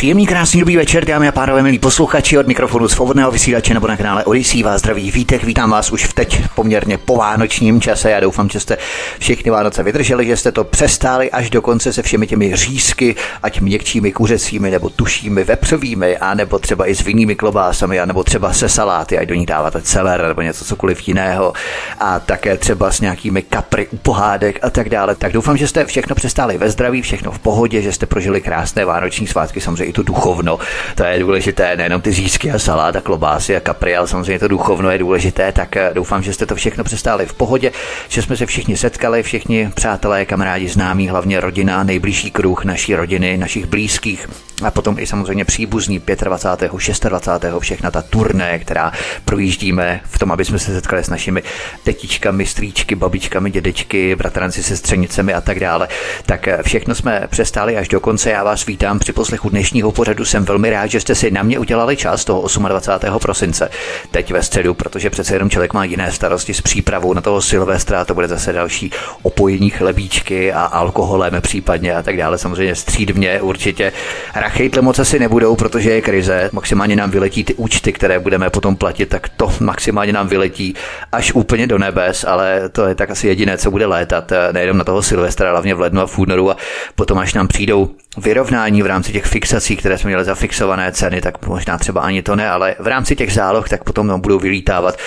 Příjemný, krásný dobrý večer, dámy a pánové, milí posluchači od mikrofonu svobodného vysílače nebo na kanále Odisí vás zdraví vítek. Vítám vás už v teď poměrně po vánočním čase. Já doufám, že jste všechny Vánoce vydrželi, že jste to přestáli až do konce se všemi těmi řízky, ať měkčími kuřecími nebo tušími vepřovými, a nebo třeba i s vinnými klobásami, a nebo třeba se saláty, ať do ní dáváte celer nebo něco cokoliv jiného, a také třeba s nějakými kapry u pohádek a tak dále. Tak doufám, že jste všechno přestáli ve zdraví, všechno v pohodě, že jste prožili krásné vánoční svátky, samozřejmě i to duchovno. To je důležité, nejenom ty řízky a salát a klobásy a kapry, ale samozřejmě to duchovno je důležité, tak eh, doufám, že jste to všechno přestáli v pohodě, že jsme se všichni setkali, všichni přátelé, kamarádi, známí, hlavně rodina, nejbližší kruh naší rodiny, našich blízkých a potom i samozřejmě příbuzný 25. 26. všechna ta turné, která projíždíme v tom, aby jsme se setkali s našimi tetičkami, strýčky, babičkami, dědečky, bratranci, sestřenicemi a tak dále. Tak eh, všechno jsme přestáli až do konce. Já vás vítám při poslechu dnešního pořadu. Jsem velmi rád, že jste si na mě udělali čas toho 28. prosince, teď ve středu, protože přece jenom člověk má jiné starosti s přípravou na toho Silvestra, to bude zase další opojení chlebíčky a alkoholem případně a tak dále. Samozřejmě střídmě určitě Rachejtle moc asi nebudou, protože je krize. Maximálně nám vyletí ty účty, které budeme potom platit, tak to maximálně nám vyletí až úplně do nebes, ale to je tak asi jediné, co bude létat. Nejenom na toho Silvestra, hlavně v lednu a v únoru a potom až nám přijdou vyrovnání v rámci těch fixací, které jsme měli za fixované ceny, tak možná třeba ani to ne, ale v rámci těch záloh, tak potom budou vylítávat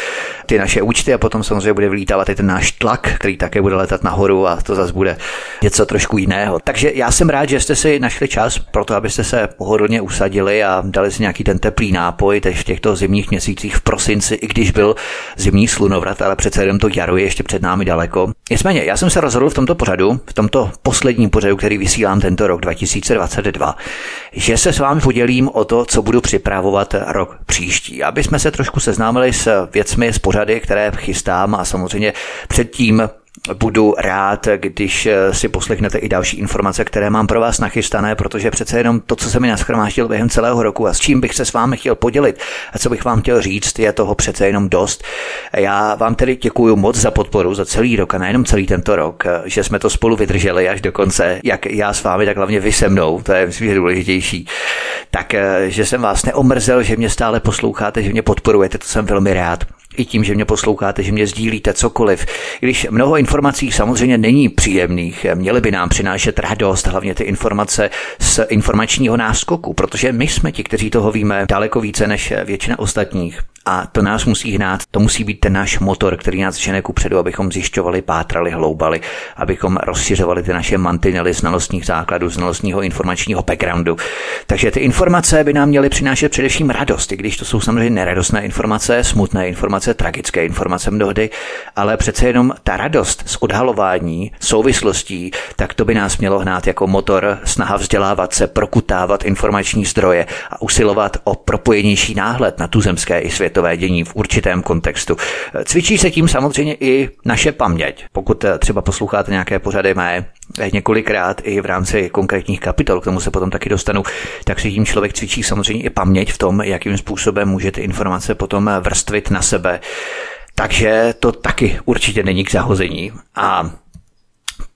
ty naše účty a potom samozřejmě bude vylítávat i ten náš tlak, který také bude letat nahoru a to zase bude něco trošku jiného. Takže já jsem rád, že jste si našli čas pro to, abyste se pohodlně usadili a dali si nějaký ten teplý nápoj teď v těchto zimních měsících v prosinci, i když byl zimní slunovrat, ale přece jenom to jaro je ještě před námi daleko. Nicméně, já jsem se rozhodl v tomto pořadu, v tomto posledním pořadu, který vysílám tento rok 2022, že se s vámi podělím o to, co budu připravovat rok příští, aby jsme se trošku seznámili s věcmi, s pořady, které chystám a samozřejmě předtím budu rád, když eh, si poslechnete i další informace, které mám pro vás nachystané, protože přece jenom to, co se mi naschromáždil během celého roku a s čím bych se s vámi chtěl podělit a co bych vám chtěl říct, je toho přece jenom dost. Já vám tedy děkuji moc za podporu za celý rok a nejenom celý tento rok, eh, že jsme to spolu vydrželi až do konce, jak já s vámi, tak hlavně vy se mnou, to je myslím, že důležitější. Tak, eh, že jsem vás neomrzel, že mě stále posloucháte, že mě podporujete, to jsem velmi rád i tím, že mě posloucháte, že mě sdílíte cokoliv. Když mnoho informací samozřejmě není příjemných, měly by nám přinášet radost, hlavně ty informace z informačního náskoku, protože my jsme ti, kteří toho víme daleko více než většina ostatních. A to nás musí hnát, to musí být ten náš motor, který nás žene ku předu, abychom zjišťovali, pátrali, hloubali, abychom rozšiřovali ty naše mantinely znalostních základů, znalostního informačního backgroundu. Takže ty informace by nám měly přinášet především radost, i když to jsou samozřejmě neradostné informace, smutné informace, tragické informace mnohdy, ale přece jenom ta radost z odhalování souvislostí, tak to by nás mělo hnát jako motor, snaha vzdělávat se, prokutávat informační zdroje a usilovat o propojenější náhled na tuzemské i svět světové dění v určitém kontextu. Cvičí se tím samozřejmě i naše paměť. Pokud třeba posloucháte nějaké pořady mé několikrát i v rámci konkrétních kapitol, k tomu se potom taky dostanu, tak si tím člověk cvičí samozřejmě i paměť v tom, jakým způsobem může ty informace potom vrstvit na sebe. Takže to taky určitě není k zahození. A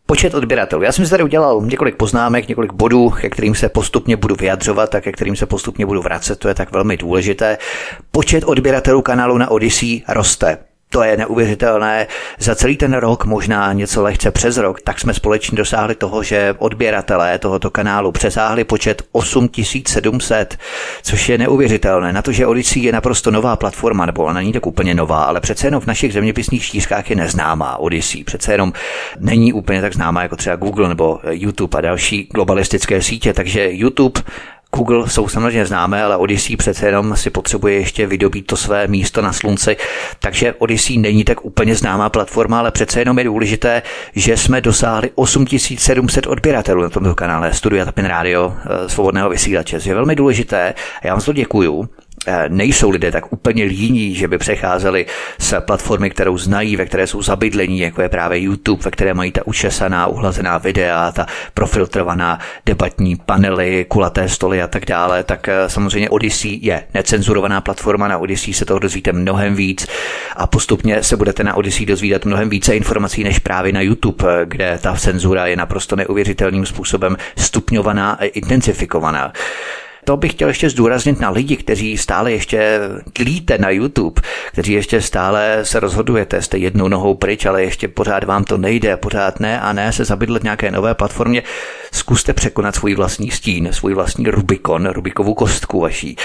Počet odběratelů. Já jsem si tady udělal několik poznámek, několik bodů, ke kterým se postupně budu vyjadřovat a ke kterým se postupně budu vracet, to je tak velmi důležité. Počet odběratelů kanálu na Odyssey roste. To je neuvěřitelné. Za celý ten rok, možná něco lehce přes rok, tak jsme společně dosáhli toho, že odběratelé tohoto kanálu přesáhli počet 8700, což je neuvěřitelné. Na to, že Odyssey je naprosto nová platforma, nebo ona není tak úplně nová, ale přece jenom v našich zeměpisných štířkách je neznámá Odyssey. Přece jenom není úplně tak známá jako třeba Google nebo YouTube a další globalistické sítě, takže YouTube Google jsou samozřejmě známé, ale Odyssey přece jenom si potřebuje ještě vydobít to své místo na slunci, takže Odyssey není tak úplně známá platforma, ale přece jenom je důležité, že jsme dosáhli 8700 odběratelů na tomto kanále Studia Tapin Radio eh, svobodného vysílače. Je velmi důležité a já vám to děkuju. Eh, nejsou lidé tak úplně líní, že by přecházeli z platformy, kterou znají, ve které jsou zabydlení, jako je právě YouTube, ve které mají ta učesaná, uhlazená videa, ta profiltrovaná debatní panely, kulaté stoly a tak dále, tak eh, samozřejmě Odyssey je necenzurovaná platforma, na Odyssey se toho dozvíte mnohem víc a postupně se budete na Odyssey dozvídat mnohem více informací než právě na YouTube, eh, kde ta cenzura je naprosto neuvěřitelným způsobem stupňovaná a intenzifikovaná to bych chtěl ještě zdůraznit na lidi, kteří stále ještě tlíte na YouTube, kteří ještě stále se rozhodujete, jste jednou nohou pryč, ale ještě pořád vám to nejde, pořád ne a ne se zabydlet nějaké nové platformě. Zkuste překonat svůj vlastní stín, svůj vlastní Rubikon, Rubikovou kostku vaší.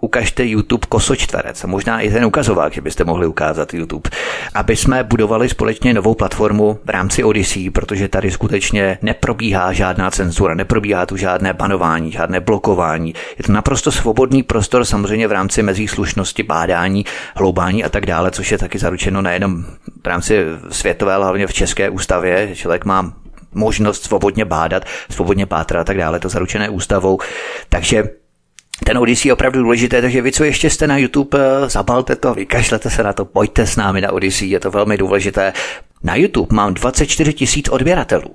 Ukažte YouTube kosočtverec možná i ten ukazovák, že byste mohli ukázat YouTube, aby jsme budovali společně novou platformu v rámci Odyssey, protože tady skutečně neprobíhá žádná cenzura, neprobíhá tu žádné banování, žádné blokování. Je to naprosto svobodný prostor, samozřejmě v rámci mezí slušnosti, bádání, hloubání a tak dále, což je taky zaručeno nejenom v rámci světové, ale hlavně v České ústavě, člověk má možnost svobodně bádat, svobodně pátrat a tak dále, to zaručené ústavou. Takže ten Odyssey je opravdu důležité, takže vy, co ještě jste na YouTube, eh, zabalte to, vykašlete se na to, pojďte s námi na Odyssey, je to velmi důležité. Na YouTube mám 24 tisíc odběratelů.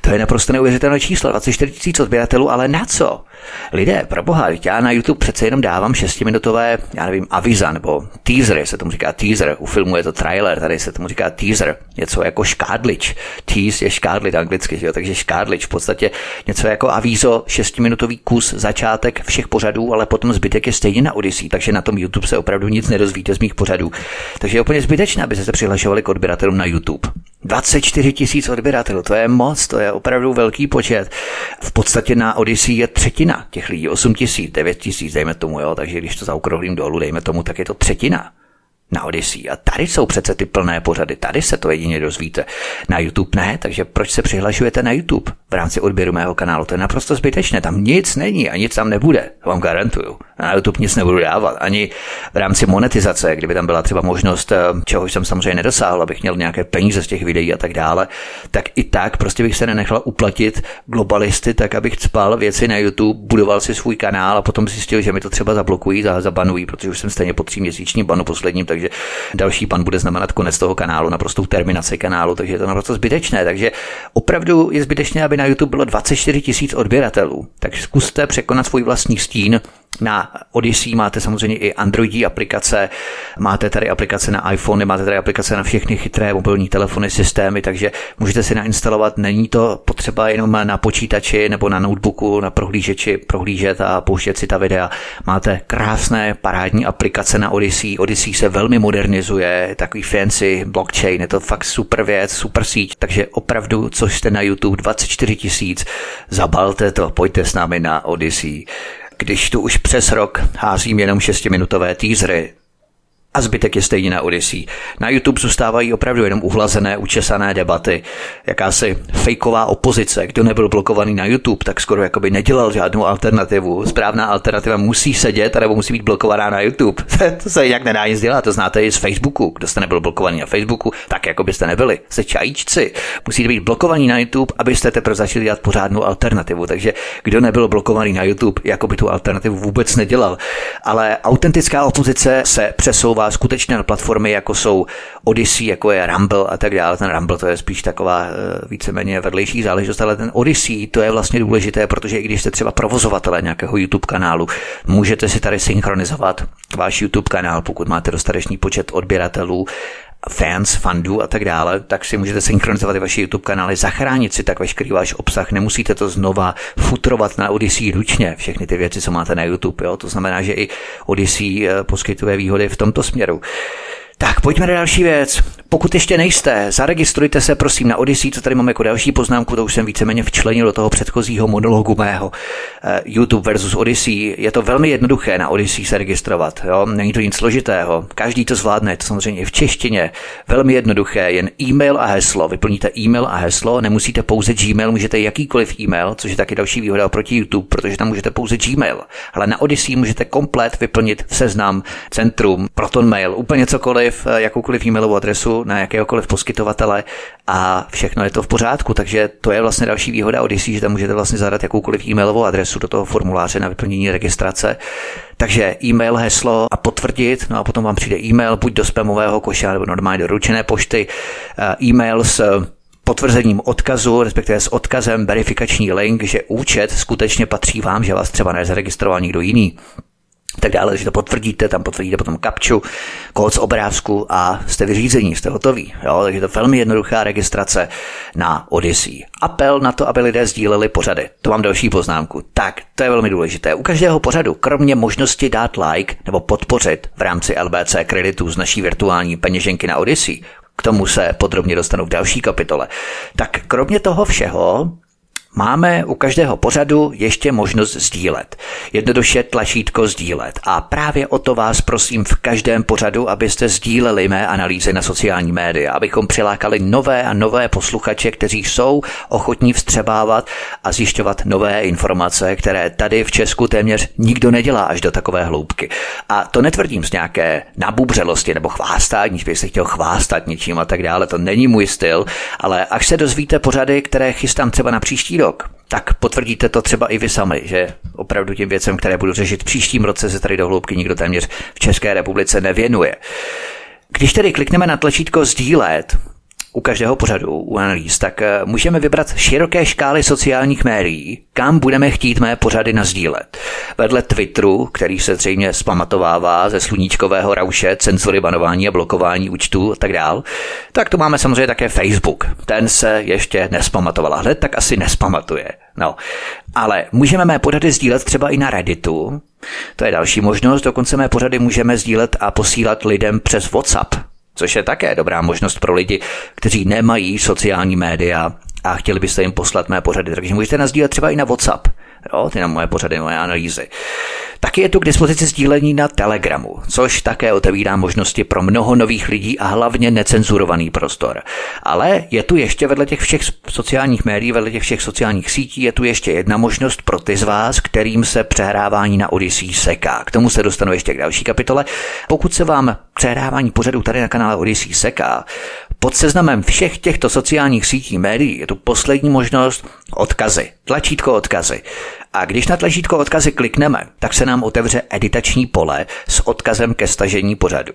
To je naprosto neuvěřitelné číslo, 24 tisíc odběratelů, ale na co? Lidé, pro boha, já na YouTube přece jenom dávám 6-minutové, já nevím, aviza nebo teaser, se tomu říká teaser, u filmu je to trailer, tady se tomu říká teaser, něco jako škádlič. Tease je škádlič anglicky, jo? takže škádlič v podstatě něco jako avízo, 6-minutový kus, začátek všech pořadů, ale potom zbytek je stejně na Odyssey, takže na tom YouTube se opravdu nic nedozvíte z mých pořadů. Takže je úplně zbytečné, aby se přihlašovali k odběratelům na YouTube. 24 tisíc odběratelů, to je moc, to je opravdu velký počet. V podstatě na Odyssey je třetina těch lidí, 8 tisíc, 9 tisíc, dejme tomu, jo, takže když to zaokrouhlím dolů, dejme tomu, tak je to třetina na Odyssey. A tady jsou přece ty plné pořady, tady se to jedině dozvíte. Na YouTube ne, takže proč se přihlašujete na YouTube v rámci odběru mého kanálu? To je naprosto zbytečné, tam nic není a nic tam nebude, vám garantuju. Na YouTube nic nebudu dávat, ani v rámci monetizace, kdyby tam byla třeba možnost, eh, čeho jsem samozřejmě nedosáhl, abych měl nějaké peníze z těch videí a tak dále, tak i tak prostě bych se nenechal uplatit globalisty, tak abych spal věci na YouTube, budoval si svůj kanál a potom zjistil, že mi to třeba zablokují, zabanují, protože už jsem stejně po tříměsíční banu posledním, takže další pan bude znamenat konec toho kanálu, naprostou terminaci kanálu, takže je to naprosto zbytečné. Takže opravdu je zbytečné, aby na YouTube bylo 24 tisíc odběratelů. Takže zkuste překonat svůj vlastní stín, na Odyssey máte samozřejmě i Androidí aplikace, máte tady aplikace na iPhone, máte tady aplikace na všechny chytré mobilní telefony, systémy, takže můžete si nainstalovat. Není to potřeba jenom na počítači nebo na notebooku, na prohlížeči prohlížet a pouštět si ta videa. Máte krásné parádní aplikace na Odyssey. Odyssey se velmi modernizuje, takový fancy blockchain, je to fakt super věc, super síť, takže opravdu, což jste na YouTube 24 tisíc, zabalte to, pojďte s námi na Odyssey když tu už přes rok házím jenom 6-minutové teasery, a zbytek je stejně na Odyssey. Na YouTube zůstávají opravdu jenom uhlazené, učesané debaty, jakási fejková opozice. Kdo nebyl blokovaný na YouTube, tak skoro jakoby nedělal žádnou alternativu. Správná alternativa musí sedět, nebo musí být blokovaná na YouTube. to se jak nedá nic dělat, to znáte i z Facebooku. Kdo jste nebyl blokovaný na Facebooku, tak jako byste nebyli. Se čajíčci. Musíte být blokovaní na YouTube, abyste teprve začali dělat pořádnou alternativu. Takže kdo nebyl blokovaný na YouTube, jako by tu alternativu vůbec nedělal. Ale autentická opozice se přesouvá skutečně na platformy, jako jsou Odyssey, jako je Rumble a tak dále. Ten Rumble to je spíš taková eh, víceméně vedlejší záležitost, ale ten Odyssey to je vlastně důležité, protože i když jste třeba provozovatele nějakého YouTube kanálu, můžete si tady synchronizovat váš YouTube kanál, pokud máte dostatečný počet odběratelů fans, fandů a tak dále, tak si můžete synchronizovat i vaše YouTube kanály, zachránit si tak veškerý váš obsah, nemusíte to znova futrovat na Odyssey ručně, všechny ty věci, co máte na YouTube, jo? to znamená, že i Odyssey eh, poskytuje výhody v tomto směru. Tak pojďme na další věc. Pokud ještě nejste, zaregistrujte se prosím na Odyssey, co tady mám jako další poznámku, to už jsem víceméně včlenil do toho předchozího monologu mého. Uh, YouTube versus Odyssey. Je to velmi jednoduché na Odyssey se registrovat. Jo? Není to nic složitého. Každý to zvládne, to samozřejmě v češtině. Velmi jednoduché, jen e-mail a heslo. Vyplníte e-mail a heslo, nemusíte pouze Gmail, můžete jakýkoliv e-mail, což je taky další výhoda oproti YouTube, protože tam můžete pouze Gmail. Ale na Odyssey můžete komplet vyplnit v seznam, centrum, Proton Mail, úplně cokoliv, eh, jakoukoliv e-mailovou adresu na jakéhokoliv poskytovatele a všechno je to v pořádku. Takže to je vlastně další výhoda Odyssey, že tam můžete vlastně zadat jakoukoliv e-mailovou adresu do toho formuláře na vyplnění registrace. Takže e-mail, heslo a potvrdit, no a potom vám přijde e-mail buď do spamového koše nebo normálně do ručené pošty, eh, e-mail s potvrzením odkazu, respektive s odkazem verifikační link, že účet skutečně patří vám, že vás třeba nezaregistroval někdo jiný tak dále, že to potvrdíte, tam potvrdíte potom kapču, kód z obrázku a jste vyřízení, jste hotoví. Jo? Takže to je velmi jednoduchá registrace na Odyssey. Apel na to, aby lidé sdíleli pořady. To mám další poznámku. Tak, to je velmi důležité. U každého pořadu, kromě možnosti dát like nebo podpořit v rámci LBC kreditů z naší virtuální peněženky na Odyssey, k tomu se podrobně dostanu v další kapitole. Tak kromě toho všeho Máme u každého pořadu ještě možnost sdílet. Jednoduše tlačítko sdílet. A právě o to vás prosím v každém pořadu, abyste sdíleli mé analýzy na sociální média, abychom přilákali nové a nové posluchače, kteří jsou ochotní vstřebávat a zjišťovat nové informace, které tady v Česku téměř nikdo nedělá až do takové hloubky. A to netvrdím z nějaké nabubřelosti nebo chvástání, že bych se chtěl chvástat něčím a tak dále. To není můj styl, ale až se dozvíte pořady, které chystám třeba na příští rok, tak potvrdíte to třeba i vy sami, že opravdu těm věcem, které budu řešit příštím roce, se tady do hloubky nikdo téměř v České republice nevěnuje. Když tedy klikneme na tlačítko sdílet, u každého pořadu, u analýz, tak eh, můžeme vybrat široké škály sociálních médií, kam budeme chtít mé pořady nazdílet. Vedle Twitteru, který se zřejmě zpamatovává ze sluníčkového rauše, cenzury, banování a blokování účtů a tak dál, tak tu máme samozřejmě také Facebook. Ten se ještě nespamatoval a hned tak asi nespamatuje. No, ale můžeme mé pořady sdílet třeba i na Redditu, to je další možnost, dokonce mé pořady můžeme sdílet a posílat lidem přes WhatsApp což je také dobrá možnost pro lidi, kteří nemají sociální média a chtěli byste jim poslat mé pořady. Takže můžete nás dílet třeba i na WhatsApp. Jo, ty na moje pořady, moje analýzy. Taky je tu k dispozici sdílení na Telegramu, což také otevírá možnosti pro mnoho nových lidí a hlavně necenzurovaný prostor. Ale je tu ještě vedle těch všech sociálních médií, vedle těch všech sociálních sítí, je tu ještě jedna možnost pro ty z vás, kterým se přehrávání na Odyssey seká. K tomu se dostanu ještě k další kapitole. Pokud se vám přehrávání pořadu tady na kanále Odyssey seká, pod seznamem všech těchto sociálních sítí médií je tu poslední možnost odkazy, tlačítko odkazy. A když na tlačítko odkazy klikneme, tak se nám otevře editační pole s odkazem ke stažení pořadu.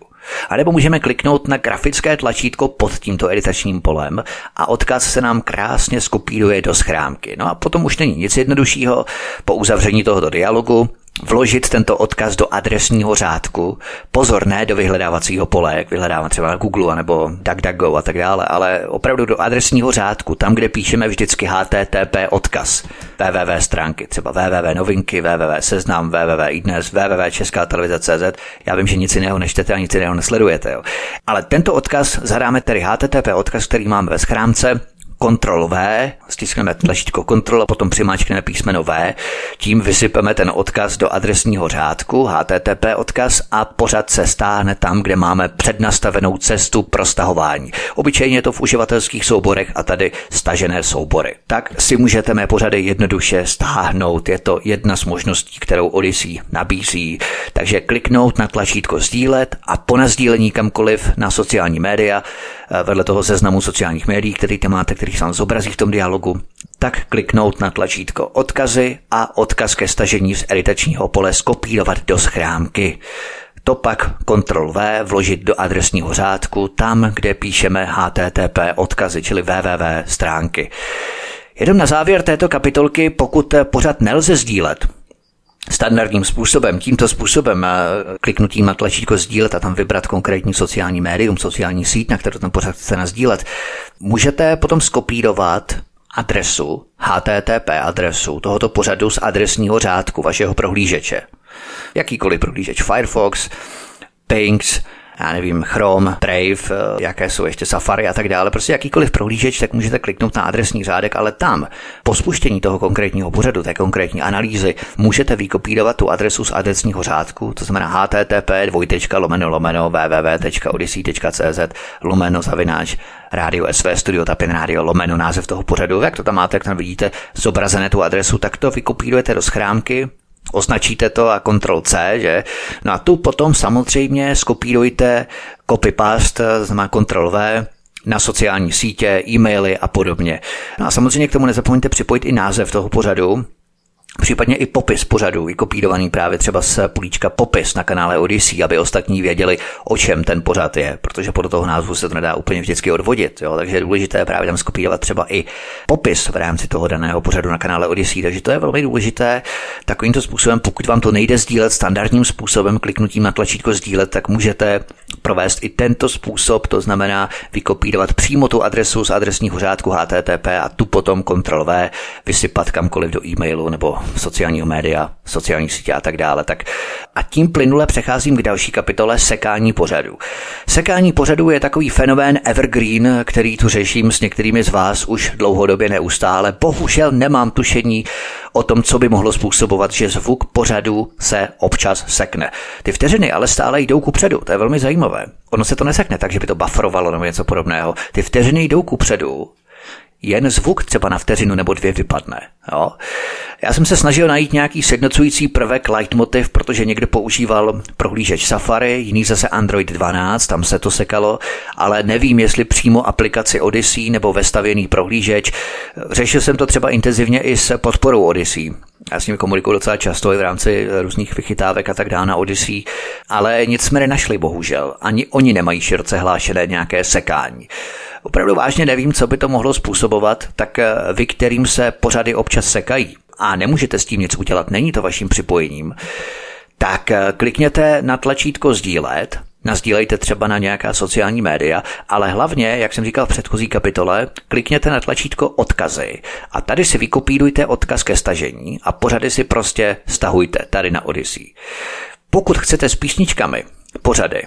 A nebo můžeme kliknout na grafické tlačítko pod tímto editačním polem a odkaz se nám krásně skopíruje do schránky. No a potom už není nic jednoduššího. Po uzavření tohoto dialogu vložit tento odkaz do adresního řádku. Pozor, ne do vyhledávacího pole, jak vyhledávám třeba na Google nebo DuckDuckGo a tak dále, ale opravdu do adresního řádku, tam, kde píšeme vždycky HTTP odkaz www stránky, třeba www novinky, www seznam, www iDnes, www česká televize.cz. Já vím, že nic jiného nečtete a nic jiného nesledujete. Jo. Ale tento odkaz zadáme tedy HTTP odkaz, který máme ve schránce, Ctrl V, stiskneme tlačítko Ctrl a potom přimáčkneme písmeno V, tím vysypeme ten odkaz do adresního řádku, HTTP odkaz a pořad se stáhne tam, kde máme přednastavenou cestu pro stahování. Obyčejně je to v uživatelských souborech a tady stažené soubory. Tak si můžete mé pořady jednoduše stáhnout, je to jedna z možností, kterou Odyssey nabízí. Takže kliknout na tlačítko sdílet a po nazdílení kamkoliv na sociální média, vedle toho seznamu sociálních médií, který tam máte, který který se vám zobrazí v tom dialogu, tak kliknout na tlačítko odkazy a odkaz ke stažení z editačního pole skopírovat do schránky. To pak Ctrl V vložit do adresního řádku tam, kde píšeme HTTP odkazy, čili www stránky. Jenom na závěr této kapitolky, pokud pořád nelze sdílet, standardním způsobem, tímto způsobem, kliknutím na tlačítko sdílet a tam vybrat konkrétní sociální médium, sociální síť, na kterou ten pořád chcete nazdílet, můžete potom skopírovat adresu, HTTP adresu tohoto pořadu z adresního řádku vašeho prohlížeče. Jakýkoliv prohlížeč Firefox, Pings, já nevím, Chrome, Brave, eh, jaké jsou ještě Safari a tak dále, prostě jakýkoliv prohlížeč, tak můžete kliknout na adresní řádek, ale tam po spuštění toho konkrétního pořadu, té konkrétní analýzy, můžete vykopírovat tu adresu z adresního řádku, to znamená http lomeno lomeno www.odyssey.cz lomeno zavináč rádio SV Studio Tapin Radio lomeno název toho pořadu, jak to tam máte, jak tam vidíte zobrazené tu adresu, tak to vykopírujete do schránky, označíte to a Ctrl C, že? No a tu potom samozřejmě skopírujte copy-paste, znamená Ctrl V, na sociální sítě, e-maily a podobně. No a samozřejmě k tomu nezapomeňte připojit i název toho pořadu, Případně i popis pořadu, vykopírovaný právě třeba z pulíčka popis na kanále Odyssey, aby ostatní věděli, o čem ten pořad je, protože podle toho názvu se to nedá úplně vždycky odvodit. Jo? Takže je důležité právě tam skopírovat třeba i popis v rámci toho daného pořadu na kanále Odyssey. Takže to je velmi důležité. Takovýmto způsobem, pokud vám to nejde sdílet standardním způsobem, kliknutím na tlačítko sdílet, tak můžete provést i tento způsob, to znamená vykopírovat přímo tu adresu z adresního řádku HTTP a tu potom Ctrl V vysypat kamkoliv do e-mailu nebo sociálního média, sociální sítě a tak dále. Tak a tím plynule přecházím k další kapitole sekání pořadu. Sekání pořadu je takový fenomén evergreen, který tu řeším s některými z vás už dlouhodobě neustále. Bohužel nemám tušení o tom, co by mohlo způsobovat, že zvuk pořadu se občas sekne. Ty vteřiny ale stále jdou ku předu, to je velmi zajímavé. Ono se to nesekne tak, že by to bufferovalo nebo něco podobného. Ty vteřiny jdou ku předu, jen zvuk třeba na vteřinu nebo dvě vypadne. Jo? Já jsem se snažil najít nějaký sjednocující prvek leitmotiv, protože někdo používal prohlížeč Safari, jiný zase Android 12, tam se to sekalo, ale nevím, jestli přímo aplikaci Odyssey nebo vestavěný prohlížeč. Řešil jsem to třeba intenzivně i s podporou Odyssey. Já s nimi komunikuju docela často i v rámci různých vychytávek a tak dále na Odyssey, ale nic jsme nenašli bohužel. Ani oni nemají široce hlášené nějaké sekání opravdu vážně nevím, co by to mohlo způsobovat, tak eh, vy, kterým se pořady občas sekají a nemůžete s tím nic udělat, není to vaším připojením, tak eh, klikněte na tlačítko sdílet, Nazdílejte třeba na nějaká sociální média, ale hlavně, jak jsem říkal v předchozí kapitole, klikněte na tlačítko odkazy a tady si vykopírujte odkaz ke stažení a pořady si prostě stahujte tady na Odyssey. Pokud chcete s písničkami pořady,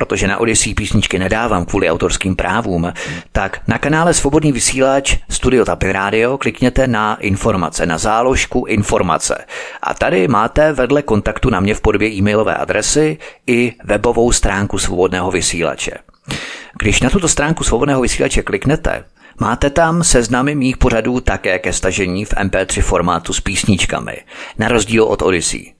protože na Odyssey písničky nedávám kvůli autorským právům, tak na kanále Svobodný vysílač Studio Tapin Radio klikněte na informace, na záložku informace. A tady máte vedle kontaktu na mě v podobě e-mailové adresy i webovou stránku Svobodného vysílače. Když na tuto stránku Svobodného vysílače kliknete, Máte tam seznamy mých pořadů také ke stažení v MP3 formátu s písničkami, na rozdíl od Odyssey.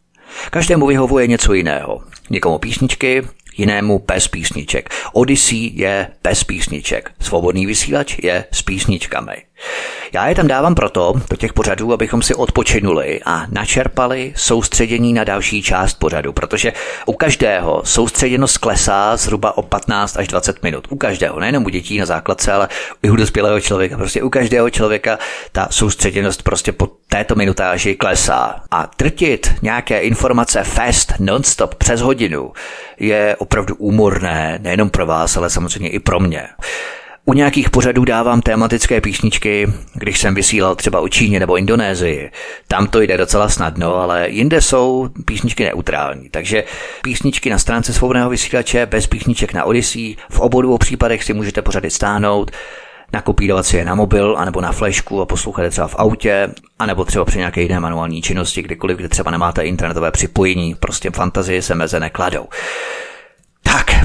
Každému vyhovuje něco jiného. Někomu písničky, jinému bez písniček. Odyssey je bez písniček. Svobodný vysílač je s písničkami. Já je tam dávám proto, do těch pořadů, abychom si odpočinuli a načerpali soustředění na další část pořadu, protože u každého soustředěnost klesá zhruba o 15 až 20 minut. U každého, nejenom u dětí na základce, ale i u dospělého člověka. Prostě u každého člověka ta soustředěnost prostě po této minutáži klesá. A trtit nějaké informace fast, non-stop přes hodinu je opravdu úmorné, nejenom pro vás, ale samozřejmě i pro mě. U nějakých pořadů dávám tematické písničky, když jsem vysílal třeba o Číně nebo Indonésii. Tam to jde docela snadno, ale jinde jsou písničky neutrální. Takže písničky na stránce svobodného vysílače bez písniček na Odyssey. V obou dvou případech si můžete pořady stáhnout nakopírovat si je na mobil anebo na flešku a poslouchat je třeba v autě, anebo třeba při nějaké jiné manuální činnosti, kdykoliv, kde třeba nemáte internetové připojení, prostě fantazie se meze nekladou.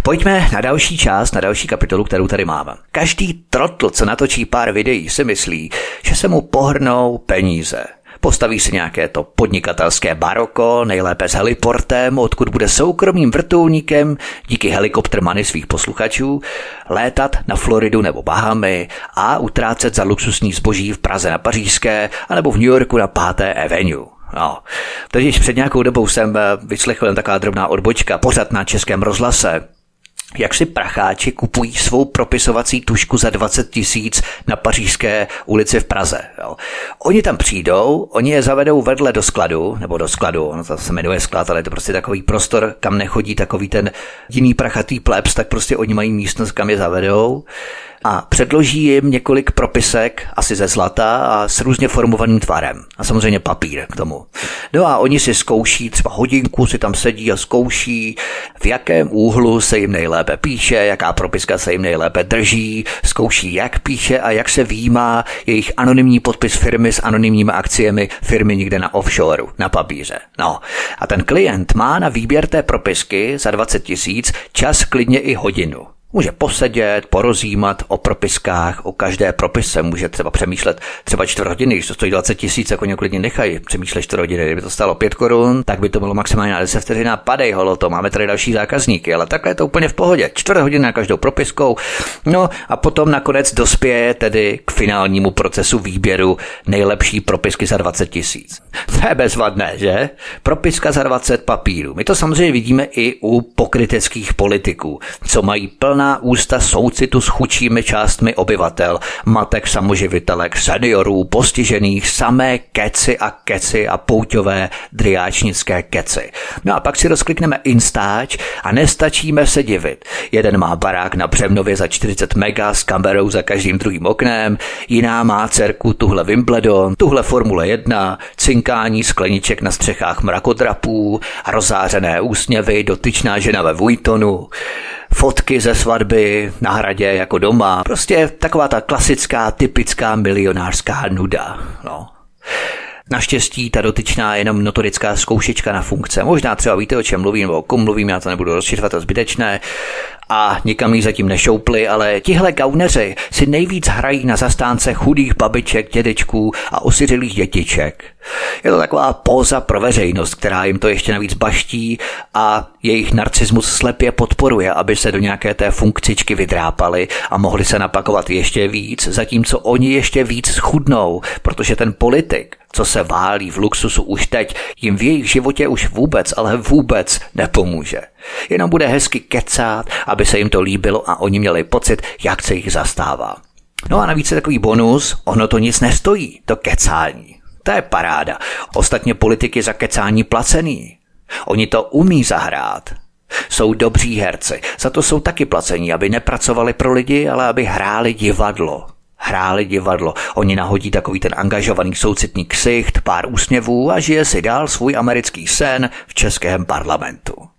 Pojďme na další část, na další kapitolu, kterou tady máme. Každý trotl, co natočí pár videí, si myslí, že se mu pohrnou peníze. Postaví si nějaké to podnikatelské baroko, nejlépe s heliportem, odkud bude soukromým vrtulníkem díky helikoptermany svých posluchačů létat na Floridu nebo Bahamy a utrácet za luxusní zboží v Praze na Pařížské anebo v New Yorku na 5. Avenue. No. Takže před nějakou dobou jsem eh, vyslechl jen taková drobná odbočka, pořád na českém rozhlase, jak si pracháči kupují svou propisovací tušku za 20 tisíc na pařížské ulici v Praze. Jo. Oni tam přijdou, oni je zavedou vedle do skladu, nebo do skladu, ono to se jmenuje sklad, ale je to prostě takový prostor, kam nechodí takový ten jiný prachatý plebs, tak prostě oni mají místnost, kam je zavedou a předloží jim několik propisek, asi ze zlata a s různě formovaným tvarem. A samozřejmě papír k tomu. No a oni si zkouší, třeba hodinku si tam sedí a zkouší, v jakém úhlu se jim nejlépe píše, jaká propiska se jim nejlépe drží, zkouší, jak píše a jak se výjímá jejich anonymní podpis firmy s anonymními akciemi firmy někde na offshoreu, na papíře. No a ten klient má na výběr té propisky za 20 tisíc čas klidně i hodinu. Může posedět, porozjímat o propiskách, o každé propise, může třeba přemýšlet třeba čtvrt hodiny, když to stojí 20 tisíc, jako několik klidně nechají přemýšlet čtvrt hodiny. Kdyby to stálo 5 korun, tak by to bylo maximálně na 10 vteřin a padej holo, to máme tady další zákazníky, ale takhle je to úplně v pohodě. Čtvrt hodiny na každou propiskou, no a potom nakonec dospěje tedy k finálnímu procesu výběru nejlepší propisky za 20 tisíc. To je bezvadné, že? Propiska za 20 papírů. My to samozřejmě vidíme i u pokryteckých politiků, co mají plná plná ústa soucitu s chudšími částmi obyvatel, matek samoživitelek, seniorů, postižených, samé keci a keci a pouťové driáčnické keci. No a pak si rozklikneme Instač a nestačíme se divit. Jeden má barák na Břevnově za 40 mega s kamerou za každým druhým oknem, jiná má dcerku tuhle Wimbledon, tuhle Formule 1, cinkání skleniček na střechách mrakodrapů, rozářené úsměvy, dotyčná žena ve Vuitonu fotky ze svatby na hradě jako doma. Prostě taková ta klasická, typická milionářská nuda. No. Naštěstí ta dotyčná je jenom notorická zkoušečka na funkce. Možná třeba víte, o čem mluvím, nebo o kom mluvím, já to nebudu rozšiřovat, to zbytečné a nikam jí zatím nešoupli, ale tihle gauneři si nejvíc hrají na zastánce chudých babiček, dědečků a osiřelých dětiček. Je to taková póza pro veřejnost, která jim to ještě navíc baští a jejich narcismus slepě podporuje, aby se do nějaké té funkcičky vydrápali a mohli se napakovat ještě víc, zatímco oni ještě víc schudnou, protože ten politik, co se válí v luxusu už teď, jim v jejich životě už vůbec, ale vůbec nepomůže. Jenom bude hezky kecat, aby se jim to líbilo a oni měli pocit, jak se jich zastává. No a navíc je takový bonus, ono to nic nestojí, to kecání. To je paráda. Ostatně politiky za kecání placený. Oni to umí zahrát. Jsou dobří herci, za to jsou taky placení, aby nepracovali pro lidi, ale aby hráli divadlo. Hráli divadlo. Oni nahodí takový ten angažovaný soucitní ksicht, pár úsměvů a žije si dál svůj americký sen v českém parlamentu.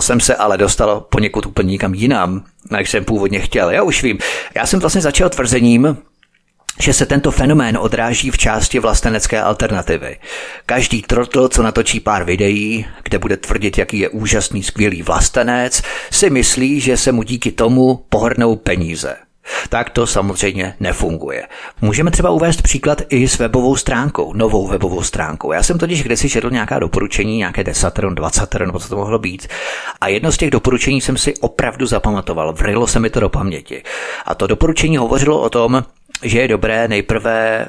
Jsem se ale dostal poněkud úplně nikam jinam, než jsem původně chtěl. Já už vím. Já jsem vlastně začal tvrzením, že se tento fenomén odráží v části vlastenecké alternativy. Každý trotl, co natočí pár videí, kde bude tvrdit, jaký je úžasný, skvělý vlastenec, si myslí, že se mu díky tomu pohrnou peníze. Tak to samozřejmě nefunguje. Můžeme třeba uvést příklad i s webovou stránkou, novou webovou stránkou. Já jsem totiž kdysi četl nějaká doporučení, nějaké desatero, dvacatero, nebo co to mohlo být. A jedno z těch doporučení jsem si opravdu zapamatoval, vrilo se mi to do paměti. A to doporučení hovořilo o tom, že je dobré nejprve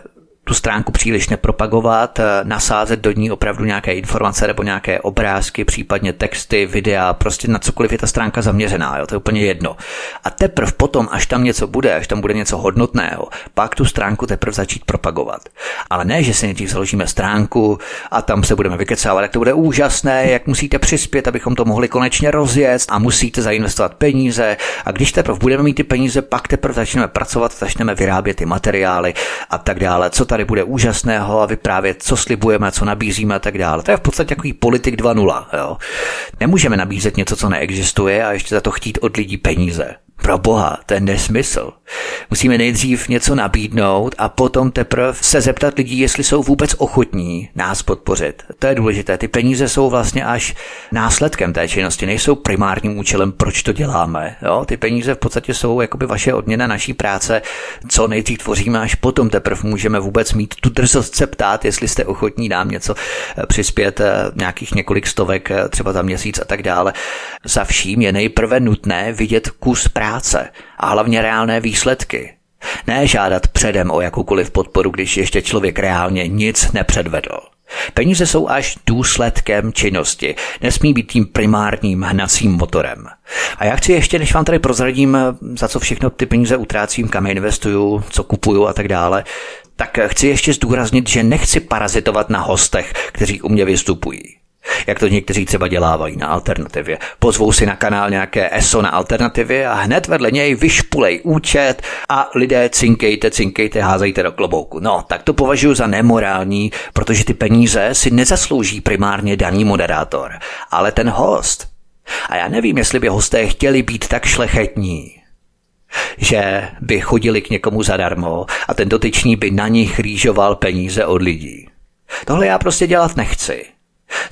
tu stránku příliš nepropagovat, eh, nasázet do ní opravdu nějaké informace nebo nějaké obrázky, případně texty, videa, prostě na cokoliv je ta stránka zaměřená, jo, to je úplně jedno. A teprve potom, až tam něco bude, až tam bude něco hodnotného, pak tu stránku teprve začít propagovat. Ale ne, že si nejdřív založíme stránku a tam se budeme vykecávat, jak to bude úžasné, jak musíte přispět, abychom to mohli konečně rozjet a musíte zainvestovat peníze. A když teprve budeme mít ty peníze, pak teprve začneme pracovat, začneme vyrábět ty materiály a tak dále. Co tady bude úžasného a vyprávět, co slibujeme, co nabízíme a tak dále. To je v podstatě takový politik 2.0. Jo. Nemůžeme nabízet něco, co neexistuje a ještě za to chtít od lidí peníze. Pro boha, je nesmysl. Musíme nejdřív něco nabídnout a potom teprve se zeptat lidí, jestli jsou vůbec ochotní nás podpořit. To je důležité. Ty peníze jsou vlastně až následkem té činnosti, nejsou primárním účelem, proč to děláme. Jo? Ty peníze v podstatě jsou jakoby vaše odměna naší práce, co nejdřív tvoříme, až potom teprve můžeme vůbec mít tu drzost se ptát, jestli jste ochotní nám něco eh, přispět, eh, nějakých několik stovek eh, třeba za měsíc a tak dále. Za vším je nejprve nutné vidět kus práce práce a hlavně reálné výsledky. Ne žádat předem o jakoukoliv podporu, když ještě člověk reálně nic nepředvedl. Peníze jsou až důsledkem činnosti, nesmí být tím primárním hnacím motorem. A já chci ještě, než vám tady prozradím, za co všechno ty peníze utrácím, kam investuju, co kupuju a tak dále, tak chci ještě zdůraznit, že nechci parazitovat na hostech, kteří u mě vystupují. Jak to někteří třeba dělávají na alternativě. Pozvou si na kanál nějaké ESO na alternativě a hned vedle něj vyšpulej účet a lidé cinkejte, cinkejte, házejte do klobouku. No, tak to považuji za nemorální, protože ty peníze si nezaslouží primárně daný moderátor, ale ten host. A já nevím, jestli by hosté chtěli být tak šlechetní, že by chodili k někomu zadarmo a ten dotyčný by na nich rýžoval peníze od lidí. Tohle já prostě dělat nechci.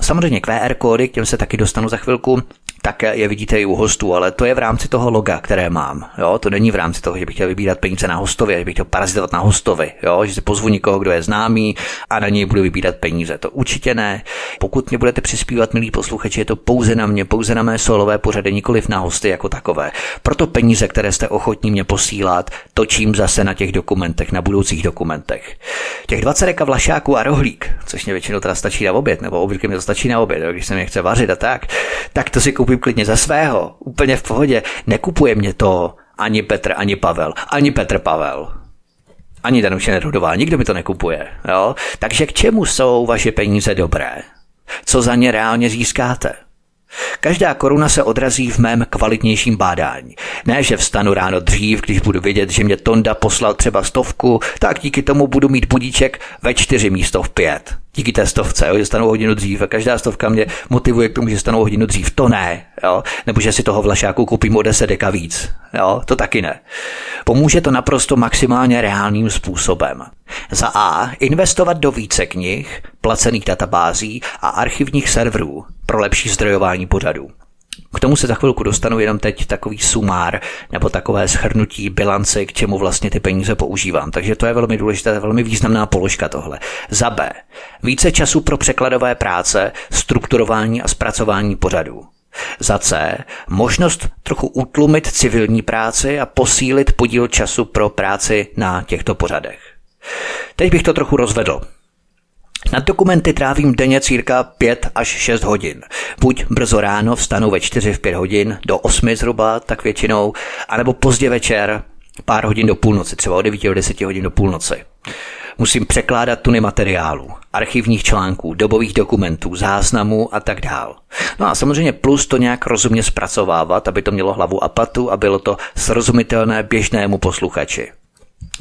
Samozřejmě QR kódy, k těm se taky dostanu za chvilku, tak je vidíte i u hostů, ale to je v rámci toho loga, které mám. Jo? To není v rámci toho, že bych chtěl vybírat peníze na hostově, že bych chtěl parazitovat na hostovi, jo? že si pozvu někoho, kdo je známý a na něj budu vybírat peníze. To určitě ne. Pokud mě budete přispívat, milí posluchači, je to pouze na mě, pouze na mé solové pořady, nikoliv na hosty jako takové. Proto peníze, které jste ochotní mě posílat, točím zase na těch dokumentech, na budoucích dokumentech. Těch 20 reka vlašáků a rohlík, což mě většinou teda stačí na oběd, nebo obvykle mi to stačí na oběd, když se mě chce vařit a tak, tak to si koupím koupím klidně za svého, úplně v pohodě. Nekupuje mě to ani Petr, ani Pavel, ani Petr Pavel. Ani Danuše Nerudová, nikdo mi to nekupuje. Jo? Takže k čemu jsou vaše peníze dobré? Co za ně reálně získáte? Každá koruna se odrazí v mém kvalitnějším bádání. Ne, že vstanu ráno dřív, když budu vědět, že mě Tonda poslal třeba stovku, tak díky tomu budu mít budíček ve čtyři místo v pět díky té stovce, jo, že stanou hodinu dřív a každá stovka mě motivuje k tomu, že stanou hodinu dřív. To ne, jo, nebo že si toho vlašáku koupím o 10 deka víc, jo, to taky ne. Pomůže to naprosto maximálně reálným způsobem. Za A. Investovat do více knih, placených databází a archivních serverů pro lepší zdrojování pořadů. K tomu se za chvilku dostanu jenom teď takový sumár nebo takové schrnutí bilance, k čemu vlastně ty peníze používám. Takže to je velmi důležité, velmi významná položka tohle. Za B. Více času pro překladové práce, strukturování a zpracování pořadů. Za C. Možnost trochu utlumit civilní práci a posílit podíl času pro práci na těchto pořadech. Teď bych to trochu rozvedl. Na dokumenty trávím denně cirka 5 až 6 hodin. Buď brzo ráno vstanu ve 4 v 5 hodin, do 8 zhruba, tak většinou, anebo pozdě večer, pár hodin do půlnoci, třeba od 9 do 10 hodin do půlnoci. Musím překládat tuny materiálů, archivních článků, dobových dokumentů, záznamů a tak dál. No a samozřejmě plus to nějak rozumně zpracovávat, aby to mělo hlavu a patu a bylo to srozumitelné běžnému posluchači.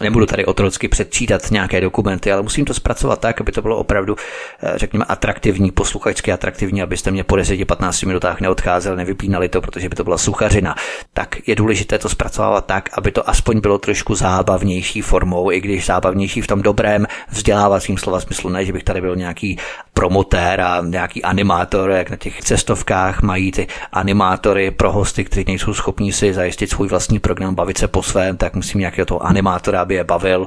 Nebudu tady otrocky předčítat nějaké dokumenty, ale musím to zpracovat tak, aby to bylo opravdu, eh, řekněme, atraktivní, posluchačsky atraktivní, abyste mě po 10-15 minutách neodcházeli, nevypínali to, protože by to byla suchařina. Tak je důležité to zpracovat tak, aby to aspoň bylo trošku zábavnější formou, i když zábavnější v tom dobrém vzdělávacím slova smyslu, ne, že bych tady byl nějaký promotér a nějaký animátor, jak na těch cestovkách mají ty animátory pro hosty, kteří nejsou schopní si zajistit svůj vlastní program, bavit se po svém, tak musím nějakého toho animátora aby je bavil.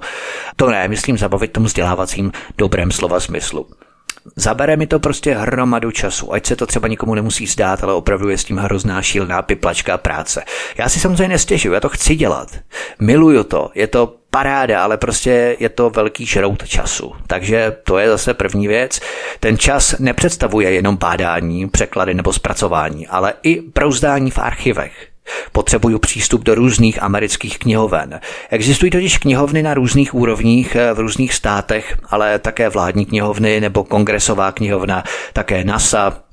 To ne, myslím zabavit tomu vzdělávacím dobrém slova smyslu. Zabere mi to prostě hromadu času, ať se to třeba nikomu nemusí zdát, ale opravdu je s tím hrozná šílená piplačka práce. Já si samozřejmě nestěžuju, já to chci dělat. Miluju to, je to paráda, ale prostě je to velký šrout času. Takže to je zase první věc. Ten čas nepředstavuje jenom bádání, překlady nebo zpracování, ale i brouzdání v archivech. Potřebuju přístup do různých amerických knihoven. Existují totiž knihovny na různých úrovních eh, v různých státech, ale také vládní knihovny nebo kongresová knihovna, také NASA,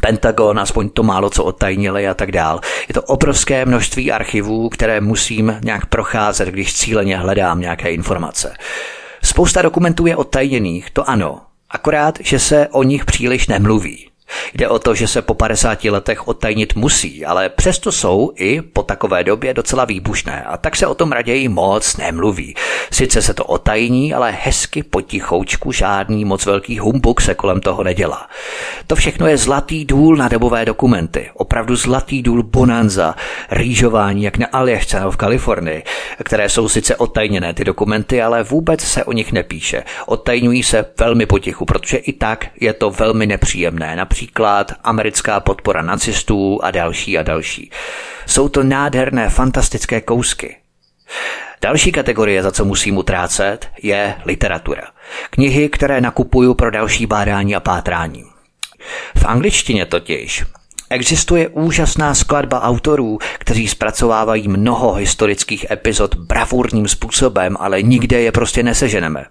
Pentagon, aspoň to málo co odtajnili a tak dál. Je to obrovské množství archivů, které musím nějak procházet, když cíleně hledám nějaké informace. Spousta dokumentů je odtajněných, to ano, akorát, že se o nich příliš nemluví. Jde o to, že se po 50 letech odtajnit musí, ale přesto jsou i po takové době docela výbušné a tak se o tom raději moc nemluví. Sice se to otajní, ale hezky potichoučku žádný moc velký humbuk se kolem toho nedělá. To všechno je zlatý důl na dobové dokumenty, opravdu zlatý důl bonanza, rýžování jak na Aljašce v Kalifornii, které jsou sice otajněné ty dokumenty, ale vůbec se o nich nepíše. Odtajňují se velmi potichu, protože i tak je to velmi nepříjemné. Například například americká podpora nacistů a další a další. Jsou to nádherné, fantastické kousky. Další kategorie, za co musím utrácet, je literatura. Knihy, které nakupuju pro další bádání a pátrání. V angličtině totiž Existuje úžasná skladba autorů, kteří zpracovávají mnoho historických epizod bravurním způsobem, ale nikde je prostě neseženeme.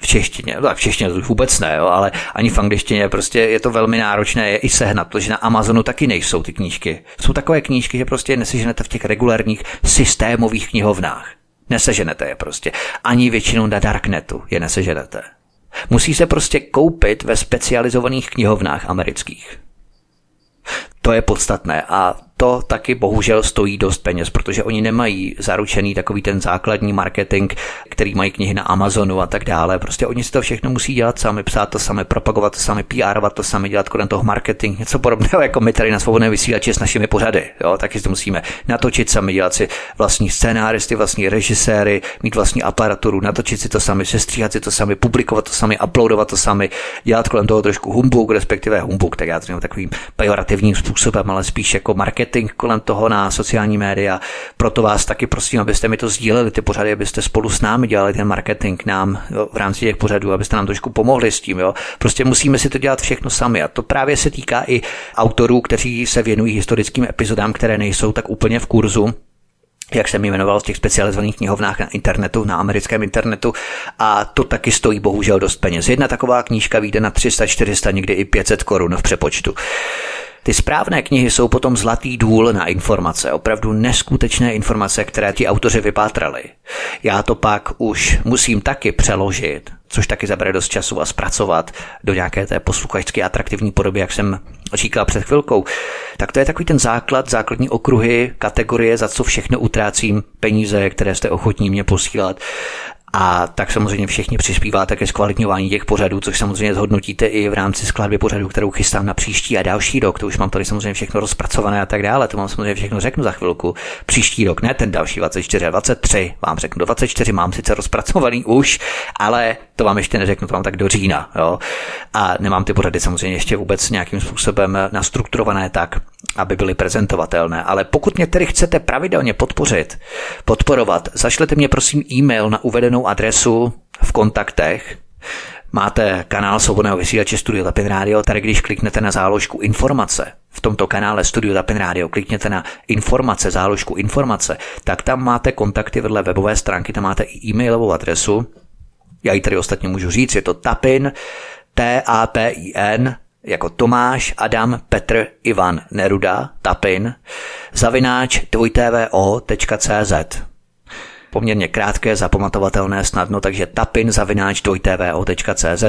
V češtině, no v češtině to vůbec ne, jo, ale ani v angličtině prostě je to velmi náročné je i sehnat, protože na Amazonu taky nejsou ty knížky. Jsou takové knížky, že prostě neseženete v těch regulárních systémových knihovnách. Neseženete je prostě. Ani většinou na Darknetu je neseženete. Musí se prostě koupit ve specializovaných knihovnách amerických. To je podstatné a to taky bohužel stojí dost peněz, protože oni nemají zaručený takový ten základní marketing, který mají knihy na Amazonu a tak dále. Prostě oni si to všechno musí dělat sami, psát to sami, propagovat to sami, PRovat to sami, dělat kolem toho marketing, něco podobného jako my tady na svobodné vysílači s našimi pořady. Jo, taky to musíme natočit sami, dělat si vlastní scénáristy, vlastní režiséry, mít vlastní aparaturu, natočit si to sami, sestříhat si to sami, publikovat to sami, uploadovat to sami, dělat kolem toho trošku humbug, respektive humbug, tak já to takovým pejorativním způsobem, ale spíš jako marketing marketing kolem toho na sociální média. Proto vás taky prosím, abyste mi to sdíleli, ty pořady, abyste spolu s námi dělali ten marketing nám jo, v rámci těch pořadů, abyste nám trošku pomohli s tím. Jo. Prostě musíme si to dělat všechno sami. A to právě se týká i autorů, kteří se věnují historickým epizodám, které nejsou tak úplně v kurzu jak jsem jmenoval, z těch specializovaných knihovnách na internetu, na americkém internetu a to taky stojí bohužel dost peněz. Jedna taková knížka vyjde na 300, 400, někdy i 500 korun v přepočtu. Ty správné knihy jsou potom zlatý důl na informace, opravdu neskutečné informace, které ti autoři vypátrali. Já to pak už musím taky přeložit, což taky zabere dost času a zpracovat do nějaké té posluchačské atraktivní podoby, jak jsem říkal před chvilkou. Tak to je takový ten základ, základní okruhy, kategorie, za co všechno utrácím peníze, které jste ochotní mě posílat. A tak samozřejmě všichni přispíváte ke zkvalitňování těch pořadů, což samozřejmě zhodnotíte i v rámci skladby pořadů, kterou chystám na příští a další rok. To už mám tady samozřejmě všechno rozpracované a tak dále. To mám samozřejmě všechno řeknu za chvilku. Příští rok, ne ten další 24 a 23, vám řeknu do 24, mám sice rozpracovaný už, ale to vám ještě neřeknu, to mám tak do října. Jo? A nemám ty pořady samozřejmě ještě vůbec nějakým způsobem nastrukturované tak, aby byly prezentovatelné. Ale pokud mě tedy chcete pravidelně podpořit, podporovat, zašlete mě prosím e-mail na uvedenou adresu v kontaktech. Máte kanál svobodného vysílače Studio Tapin Radio, tady když kliknete na záložku informace, v tomto kanále Studio Tapin Radio klikněte na informace, záložku informace, tak tam máte kontakty vedle webové stránky, tam máte i e-mailovou adresu. Já ji tady ostatně můžu říct, je to tapin, T-A-P-I-N, jako Tomáš, Adam, Petr, Ivan, Neruda, Tapin, zavináč dvojtvo.cz poměrně krátké, zapamatovatelné snadno, takže tapin zavináč dvojtvo.cz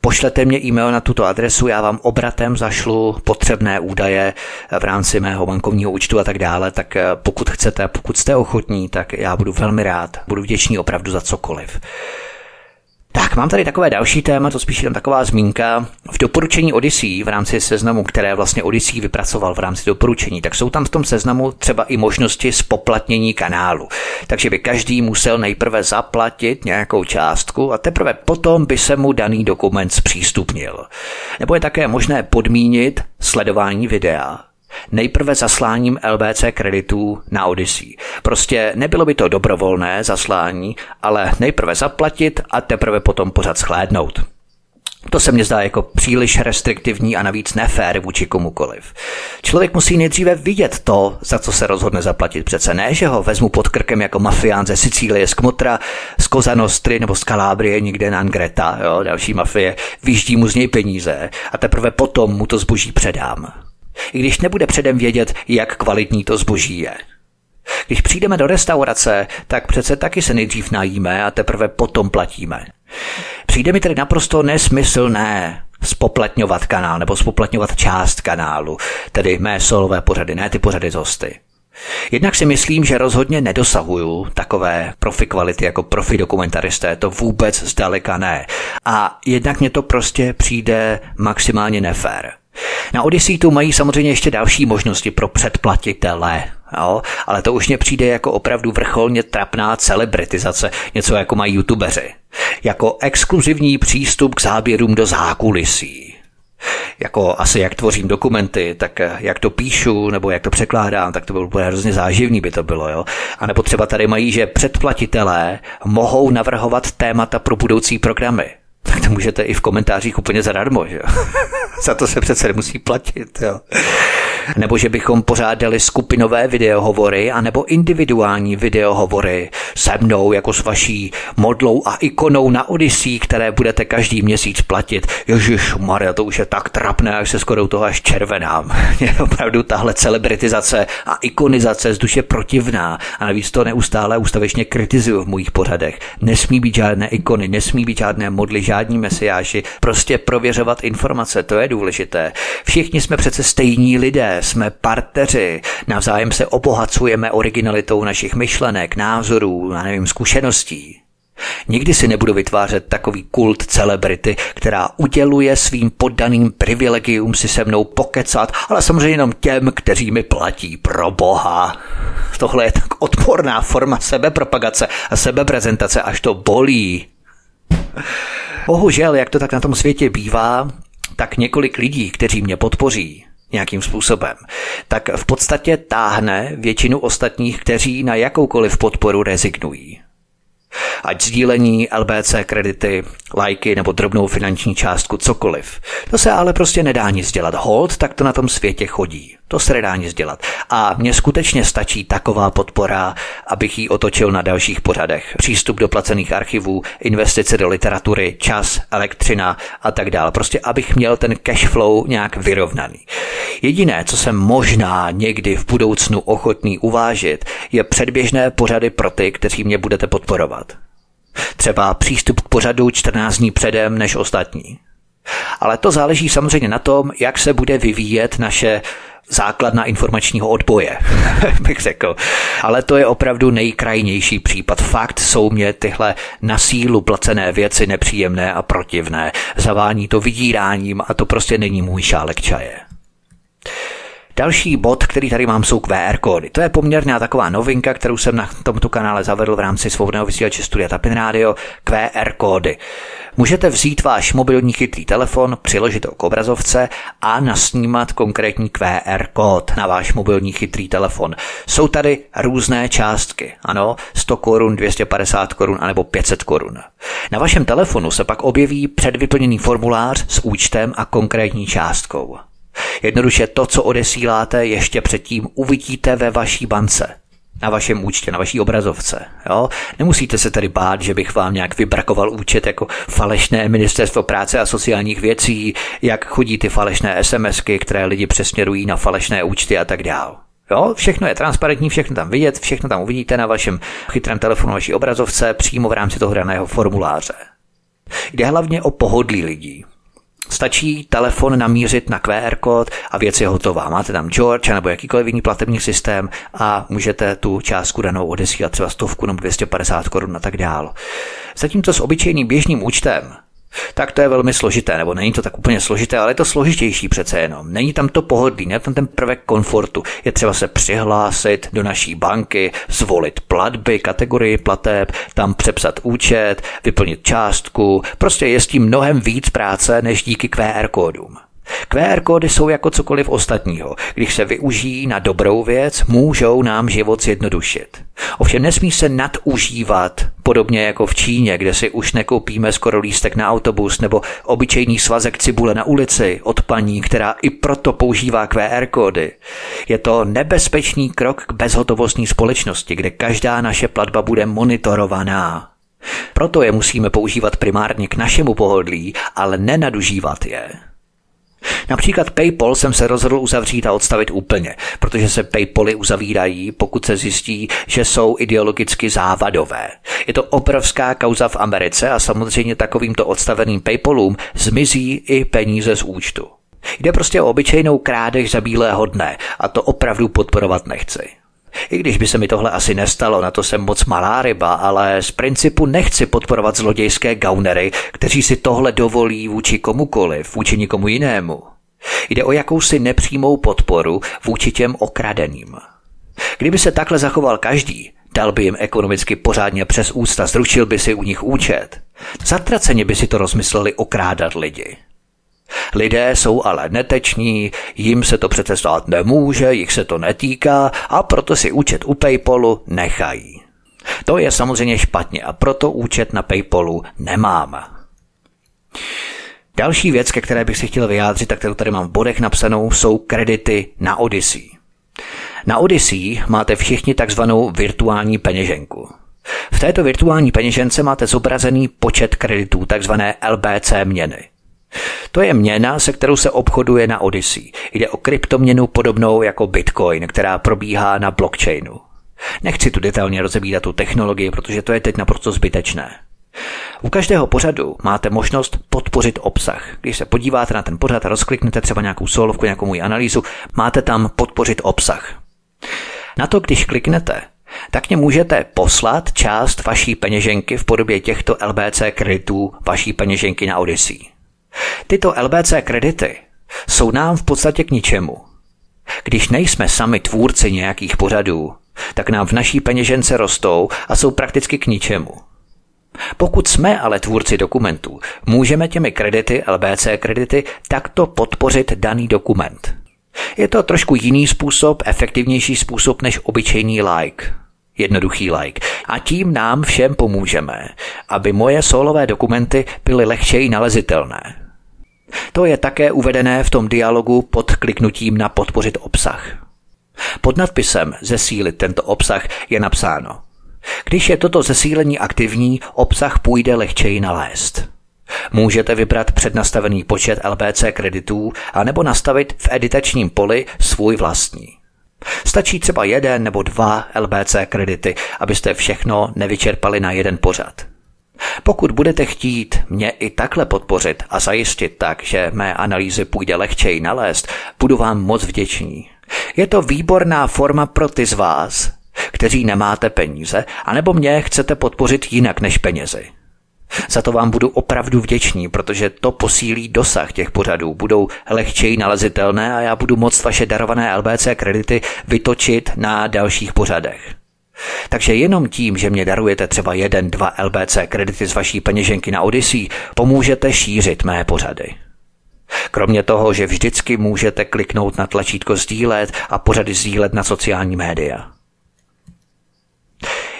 Pošlete mě e-mail na tuto adresu, já vám obratem zašlu potřebné údaje v rámci mého bankovního účtu a tak dále, tak eh, pokud chcete, pokud jste ochotní, tak já budu velmi rád, budu vděčný opravdu za cokoliv. Tak, mám tady takové další téma, to spíš jen taková zmínka. V doporučení Odyssey v rámci seznamu, které vlastně Odyssey vypracoval v rámci doporučení, tak jsou tam v tom seznamu třeba i možnosti spoplatnění kanálu. Takže by každý musel nejprve zaplatit nějakou částku a teprve potom by se mu daný dokument zpřístupnil. Nebo je také možné podmínit sledování videa Nejprve zasláním LBC kreditů na Odyssey. Prostě nebylo by to dobrovolné zaslání, ale nejprve zaplatit a teprve potom pořád schlédnout. To se mně zdá jako příliš restriktivní a navíc nefér vůči komukoliv. Člověk musí nejdříve vidět to, za co se rozhodne zaplatit. Přece ne, že ho vezmu pod krkem jako mafián ze Sicílie, z Kmotra, z Kozanostry nebo z Kalábrie, někde na Angreta, jo, další mafie, vyždí mu z něj peníze a teprve potom mu to zboží předám i když nebude předem vědět, jak kvalitní to zboží je. Když přijdeme do restaurace, tak přece taky se nejdřív najíme a teprve potom platíme. Přijde mi tedy naprosto nesmyslné spoplatňovat kanál nebo spoplatňovat část kanálu, tedy mé solové pořady, ne ty pořady z hosty. Jednak si myslím, že rozhodně nedosahuju takové profi kvality jako profi dokumentaristé, to vůbec zdaleka ne. A jednak mě to prostě přijde maximálně nefér. Na Odyssey tu mají samozřejmě ještě další možnosti pro předplatitele, jo? ale to už mě přijde jako opravdu vrcholně trapná celebritizace, něco jako mají youtubeři. Jako exkluzivní přístup k záběrům do zákulisí. Jako asi jak tvořím dokumenty, tak jak to píšu, nebo jak to překládám, tak to bylo úplně hrozně záživný by to bylo, jo. A nebo třeba tady mají, že předplatitelé mohou navrhovat témata pro budoucí programy tak to můžete i v komentářích úplně zadarmo, že jo. Za to se přece nemusí platit, jo. Nebo že bychom pořádali skupinové videohovory anebo individuální videohovory se mnou jako s vaší modlou a ikonou na Odyssey, které budete každý měsíc platit. Ježiš, Maria, to už je tak trapné, až se skoro toho až červenám. Je opravdu tahle celebritizace a ikonizace z duše protivná a navíc to neustále ústavečně kritizuju v mojich pořadech. Nesmí být žádné ikony, nesmí být žádné modly, žádní mesiáši, prostě prověřovat informace, to je důležité. Všichni jsme přece stejní lidé, jsme partneři, navzájem se obohacujeme originalitou našich myšlenek, názorů, já nevím, zkušeností. Nikdy si nebudu vytvářet takový kult celebrity, která uděluje svým poddaným privilegium si se mnou pokecat, ale samozřejmě jenom těm, kteří mi platí pro boha. Tohle je tak odporná forma sebepropagace a sebeprezentace, až to bolí. Bohužel, jak to tak na tom světě bývá, tak několik lidí, kteří mě podpoří, nějakým způsobem, tak v podstatě táhne většinu ostatních, kteří na jakoukoliv podporu rezignují. Ať sdílení, LBC kredity, lajky nebo drobnou finanční částku, cokoliv. To se ale prostě nedá nic dělat. Hold, tak to na tom světě chodí. To se nedá nic dělat. A mně skutečně stačí taková podpora, abych ji otočil na dalších pořadech. Přístup do placených archivů, investice do literatury, čas, elektřina a tak dále. Prostě abych měl ten cash flow nějak vyrovnaný. Jediné, co jsem možná někdy v budoucnu ochotný uvážit, je předběžné pořady pro ty, kteří mě budete podporovat. Třeba přístup k pořadu 14 dní předem než ostatní. Ale to záleží samozřejmě na tom, jak se bude vyvíjet naše základna informačního odboje, bych řekl. Ale to je opravdu nejkrajnější případ. Fakt jsou mě tyhle na sílu placené věci nepříjemné a protivné. Zavání to vydíráním a to prostě není můj šálek čaje. Další bod, který tady mám, jsou QR kódy. To je poměrně taková novinka, kterou jsem na tomto kanále zavedl v rámci svobodného vysílače Studia Tapin Radio. QR kódy. Můžete vzít váš mobilní chytrý telefon, přiložit ho k obrazovce a nasnímat konkrétní QR kód na váš mobilní chytrý telefon. Jsou tady různé částky, ano, 100 korun, 250 korun anebo 500 korun. Na vašem telefonu se pak objeví předvyplněný formulář s účtem a konkrétní částkou. Jednoduše to, co odesíláte, ještě předtím uvidíte ve vaší bance na vašem účtě, na vaší obrazovce. Jo? Nemusíte se tedy bát, že bych vám nějak vybrakoval účet jako falešné ministerstvo práce a sociálních věcí, jak chodí ty falešné SMSky, které lidi přesměrují na falešné účty a tak dál. Jo, všechno je transparentní, všechno tam vidět, všechno tam uvidíte na vašem chytrém telefonu, vaší obrazovce, přímo v rámci toho daného formuláře. Jde hlavně o pohodlí lidí. Stačí telefon namířit na QR kód a věc je hotová. Máte tam George nebo jakýkoliv jiný platební systém a můžete tu částku danou odesílat třeba stovku nebo 250 korun a tak dál. Zatímco s obyčejným běžným účtem tak to je velmi složité, nebo není to tak úplně složité, ale je to složitější přece jenom. Není tam to pohodlí, není tam ten prvek komfortu. Je třeba se přihlásit do naší banky, zvolit platby, kategorii plateb, tam přepsat účet, vyplnit částku. Prostě je s tím mnohem víc práce než díky QR kódům. QR kódy jsou jako cokoliv ostatního. Když se využijí na dobrou věc, můžou nám život zjednodušit. Ovšem nesmí se nadužívat, podobně jako v Číně, kde si už nekoupíme skoro lístek na autobus nebo obyčejný svazek cibule na ulici od paní, která i proto používá QR kódy. Je to nebezpečný krok k bezhotovostní společnosti, kde každá naše platba bude monitorovaná. Proto je musíme používat primárně k našemu pohodlí, ale nenadužívat je. Například PayPal jsem se rozhodl uzavřít a odstavit úplně, protože se PayPaly uzavírají, pokud se zjistí, že jsou ideologicky závadové. Je to obrovská kauza v Americe a samozřejmě takovýmto odstaveným PayPalům zmizí i peníze z účtu. Jde prostě o obyčejnou krádež za bílého dne a to opravdu podporovat nechci. I když by se mi tohle asi nestalo, na to jsem moc malá ryba, ale z principu nechci podporovat zlodějské gaunery, kteří si tohle dovolí vůči komukoliv, vůči nikomu jinému. Jde o jakousi nepřímou podporu vůči těm okradeným. Kdyby se takhle zachoval každý, dal by jim ekonomicky pořádně přes ústa, zrušil by si u nich účet. Zatraceně by si to rozmysleli okrádat lidi. Lidé jsou ale neteční, jim se to přece stát nemůže, jich se to netýká a proto si účet u PayPalu nechají. To je samozřejmě špatně a proto účet na PayPalu nemám. Další věc, ke které bych si chtěl vyjádřit, tak kterou tady mám v bodech napsanou, jsou kredity na Odyssey. Na Odyssey máte všichni takzvanou virtuální peněženku. V této virtuální peněžence máte zobrazený počet kreditů, takzvané LBC měny. To je měna, se kterou se obchoduje na Odyssey. Jde o kryptoměnu podobnou jako Bitcoin, která probíhá na blockchainu. Nechci tu detailně rozebírat tu technologii, protože to je teď naprosto zbytečné. U každého pořadu máte možnost podpořit obsah. Když se podíváte na ten pořad a rozkliknete třeba nějakou solovku, nějakou můj analýzu, máte tam podpořit obsah. Na to, když kliknete, tak mě můžete poslat část vaší peněženky v podobě těchto LBC kreditů vaší peněženky na Odyssey. Tyto LBC kredity jsou nám v podstatě k ničemu. Když nejsme sami tvůrci nějakých pořadů, tak nám v naší peněžence rostou a jsou prakticky k ničemu. Pokud jsme ale tvůrci dokumentů, můžeme těmi kredity, LBC kredity, takto podpořit daný dokument. Je to trošku jiný způsob, efektivnější způsob než obyčejný like. Jednoduchý like. A tím nám všem pomůžeme, aby moje solové dokumenty byly lehčeji nalezitelné. To je také uvedené v tom dialogu pod kliknutím na podpořit obsah. Pod nadpisem Zesílit tento obsah je napsáno Když je toto zesílení aktivní, obsah půjde lehčeji nalézt. Můžete vybrat přednastavený počet LBC kreditů a nebo nastavit v editačním poli svůj vlastní. Stačí třeba jeden nebo dva LBC kredity, abyste všechno nevyčerpali na jeden pořad. Pokud budete chtít mě i takhle podpořit a zajistit tak, že mé analýzy půjde lehčej nalézt, budu vám moc vděčný. Je to výborná forma pro ty z vás, kteří nemáte peníze, anebo mě chcete podpořit jinak než penězi. Za to vám budu opravdu vděčný, protože to posílí dosah těch pořadů, budou lehčeji nalezitelné a já budu moct vaše darované LBC kredity vytočit na dalších pořadech. Takže jenom tím, že mě darujete třeba jeden, dva LBC kredity z vaší peněženky na Odyssey, pomůžete šířit mé pořady. Kromě toho, že vždycky můžete kliknout na tlačítko sdílet a pořady sdílet na sociální média.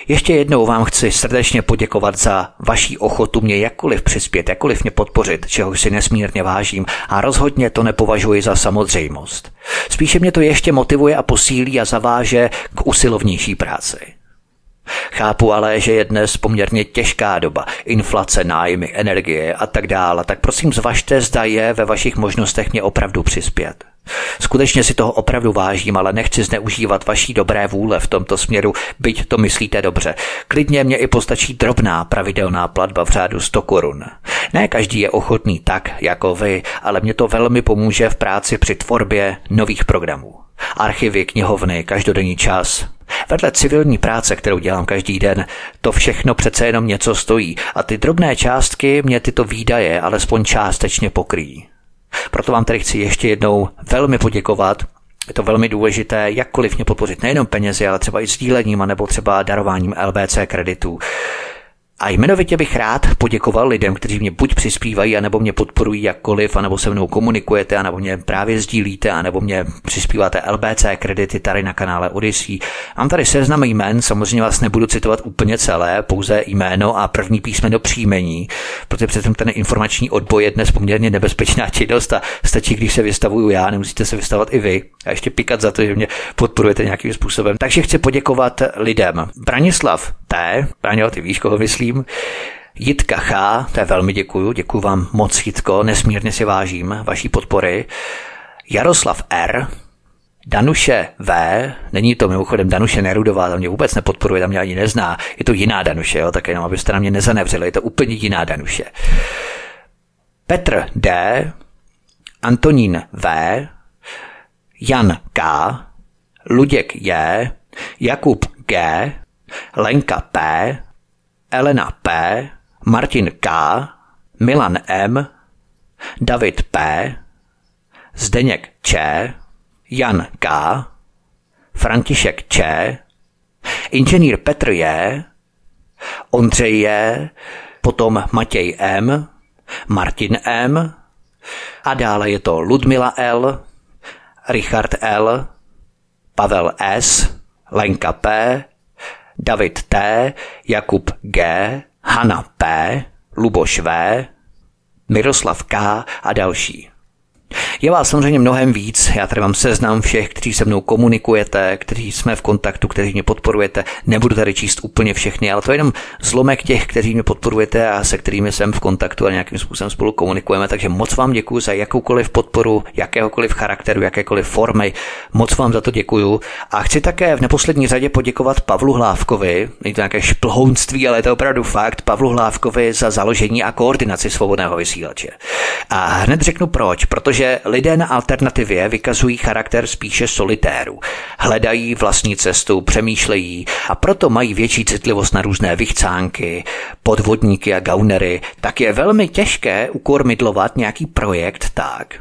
Ještě jednou vám chci srdečně poděkovat za vaší ochotu mě jakkoliv přispět, jakkoliv mě podpořit, čeho si nesmírně vážím a rozhodně to nepovažuji za samozřejmost. Spíše mě to ještě motivuje a posílí a zaváže k usilovnější práci. Chápu ale, že je dnes poměrně těžká doba, inflace, nájmy, energie a tak dále, tak prosím zvažte, zda je ve vašich možnostech mě opravdu přispět. Skutečně si toho opravdu vážím, ale nechci zneužívat vaší dobré vůle v tomto směru, byť to myslíte dobře. Klidně mě i postačí drobná pravidelná platba v řádu 100 korun. Ne každý je ochotný tak, jako vy, ale mě to velmi pomůže v práci při tvorbě nových programů. Archivy, knihovny, každodenní čas. Vedle civilní práce, kterou dělám každý den, to všechno přece jenom něco stojí a ty drobné částky mě tyto výdaje alespoň částečně pokryjí. Proto vám tady chci ještě jednou velmi poděkovat. Je to velmi důležité, jakkoliv mě podpořit nejenom penězi, ale třeba i sdílením, nebo třeba darováním LBC kreditů. A jmenovitě bych rád poděkoval lidem, kteří mě buď přispívají, anebo mě podporují jakkoliv, anebo se mnou komunikujete, anebo mě právě sdílíte, anebo mě přispíváte LBC kredity tady na kanále Odyssey. Mám tady seznam jmen, samozřejmě vás nebudu citovat úplně celé, pouze jméno a první písmeno příjmení, protože předtím ten informační odboj je dnes poměrně nebezpečná činnost a stačí, když se vystavuju já, nemusíte se vystavovat i vy. A ještě pikat za to, že mě podporujete nějakým způsobem. Takže chci poděkovat lidem. Branislav T, Braňo, ty víš, koho myslím. Jitka Chá, to je velmi děkuju, děkuju vám moc Jitko, nesmírně si vážím vaší podpory. Jaroslav R, Danuše V, není to mimochodem Danuše Nerudová, tam mě vůbec nepodporuje, tam mě ani nezná, je to jiná Danuše, jo, tak jenom abyste na mě nezanevřeli, je to úplně jiná Danuše. Petr D, Antonín V, Jan K, Luděk J, Jakub G, Lenka P, Elena P., Martin K., Milan M., David P., Zdeněk Č., Jan K., František Č., inženýr Petr J., Ondřej J., potom Matěj M., Martin M., a dále je to Ludmila L., Richard L., Pavel S., Lenka P., David T., Jakub G., Hanna P., Luboš V., Miroslav K. a další. Je vás samozřejmě mnohem víc. Já tady mám seznam všech, kteří se mnou komunikujete, kteří jsme v kontaktu, kteří mě podporujete. Nebudu tady číst úplně všechny, ale to je jenom zlomek těch, kteří mě podporujete a se kterými jsem v kontaktu a nějakým způsobem spolu komunikujeme. Takže moc vám děkuji za jakoukoliv podporu, jakéhokoliv charakteru, jakékoliv formy. Moc vám za to děkuju. A chci také v neposlední řadě poděkovat Pavlu Hlávkovi, není to nějaké šplhounství, ale je to opravdu fakt, Pavlu Hlávkovi za založení a koordinaci svobodného vysílače. A hned řeknu proč, protože že lidé na alternativě vykazují charakter spíše solitéru. Hledají vlastní cestu, přemýšlejí a proto mají větší citlivost na různé vychcánky, podvodníky a gaunery, tak je velmi těžké ukormidlovat nějaký projekt tak,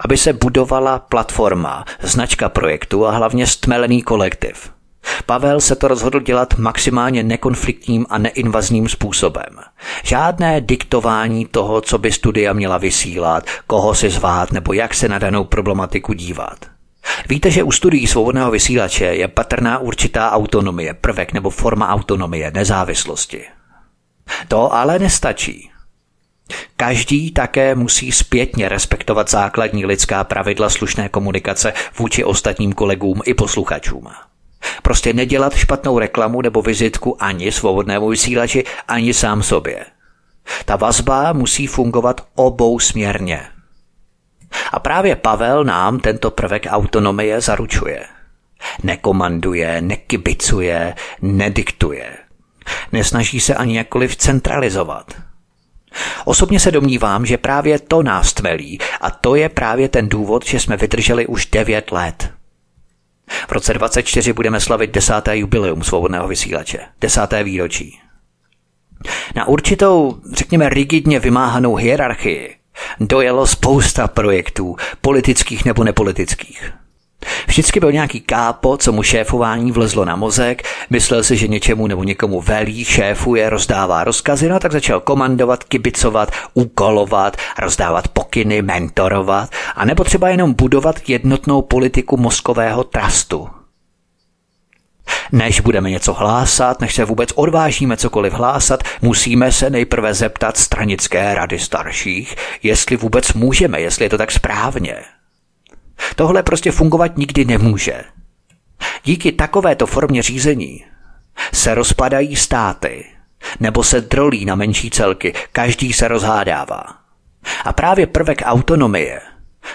aby se budovala platforma, značka projektu a hlavně stmelený kolektiv. Pavel se to rozhodl dělat maximálně nekonfliktním a neinvazním způsobem. Žádné diktování toho, co by studia měla vysílat, koho si zvát nebo jak se na danou problematiku dívat. Víte, že u studií svobodného vysílače je patrná určitá autonomie, prvek nebo forma autonomie, nezávislosti. To ale nestačí. Každý také musí zpětně respektovat základní lidská pravidla slušné komunikace vůči ostatním kolegům i posluchačům. Prostě nedělat špatnou reklamu nebo vizitku ani svobodnému vysílači, ani sám sobě. Ta vazba musí fungovat obou směrně. A právě Pavel nám tento prvek autonomie zaručuje. Nekomanduje, nekibicuje, nediktuje. Nesnaží se ani jakkoliv centralizovat. Osobně se domnívám, že právě to nás tmelí a to je právě ten důvod, že jsme vydrželi už 9 let. V roce 24 budeme slavit desáté jubileum svobodného vysílače, desáté výročí. Na určitou, řekněme, rigidně vymáhanou hierarchii dojelo spousta projektů, politických nebo nepolitických. Vždycky byl nějaký kápo, co mu šéfování vlezlo na mozek, myslel si, že něčemu nebo někomu velí, šéfuje, rozdává rozkazy, no tak začal komandovat, kibicovat, úkolovat, rozdávat pokyny, mentorovat, a nebo třeba jenom budovat jednotnou politiku mozkového trastu. Než budeme něco hlásat, než se vůbec odvážíme cokoliv hlásat, musíme se nejprve zeptat stranické rady starších, jestli vůbec můžeme, jestli je to tak správně. Tohle prostě fungovat nikdy nemůže. Díky takovéto formě řízení se rozpadají státy, nebo se drolí na menší celky, každý se rozhádává. A právě prvek autonomie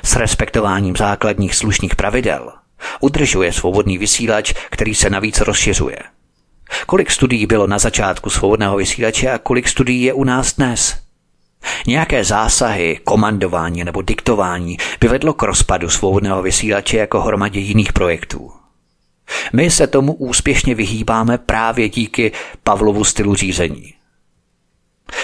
s respektováním základních slušných pravidel udržuje svobodný vysílač, který se navíc rozšiřuje. Kolik studií bylo na začátku svobodného vysílače a kolik studií je u nás dnes? Nějaké zásahy, komandování nebo diktování by vedlo k rozpadu svobodného vysílače jako hromadě jiných projektů. My se tomu úspěšně vyhýbáme právě díky Pavlovu stylu řízení.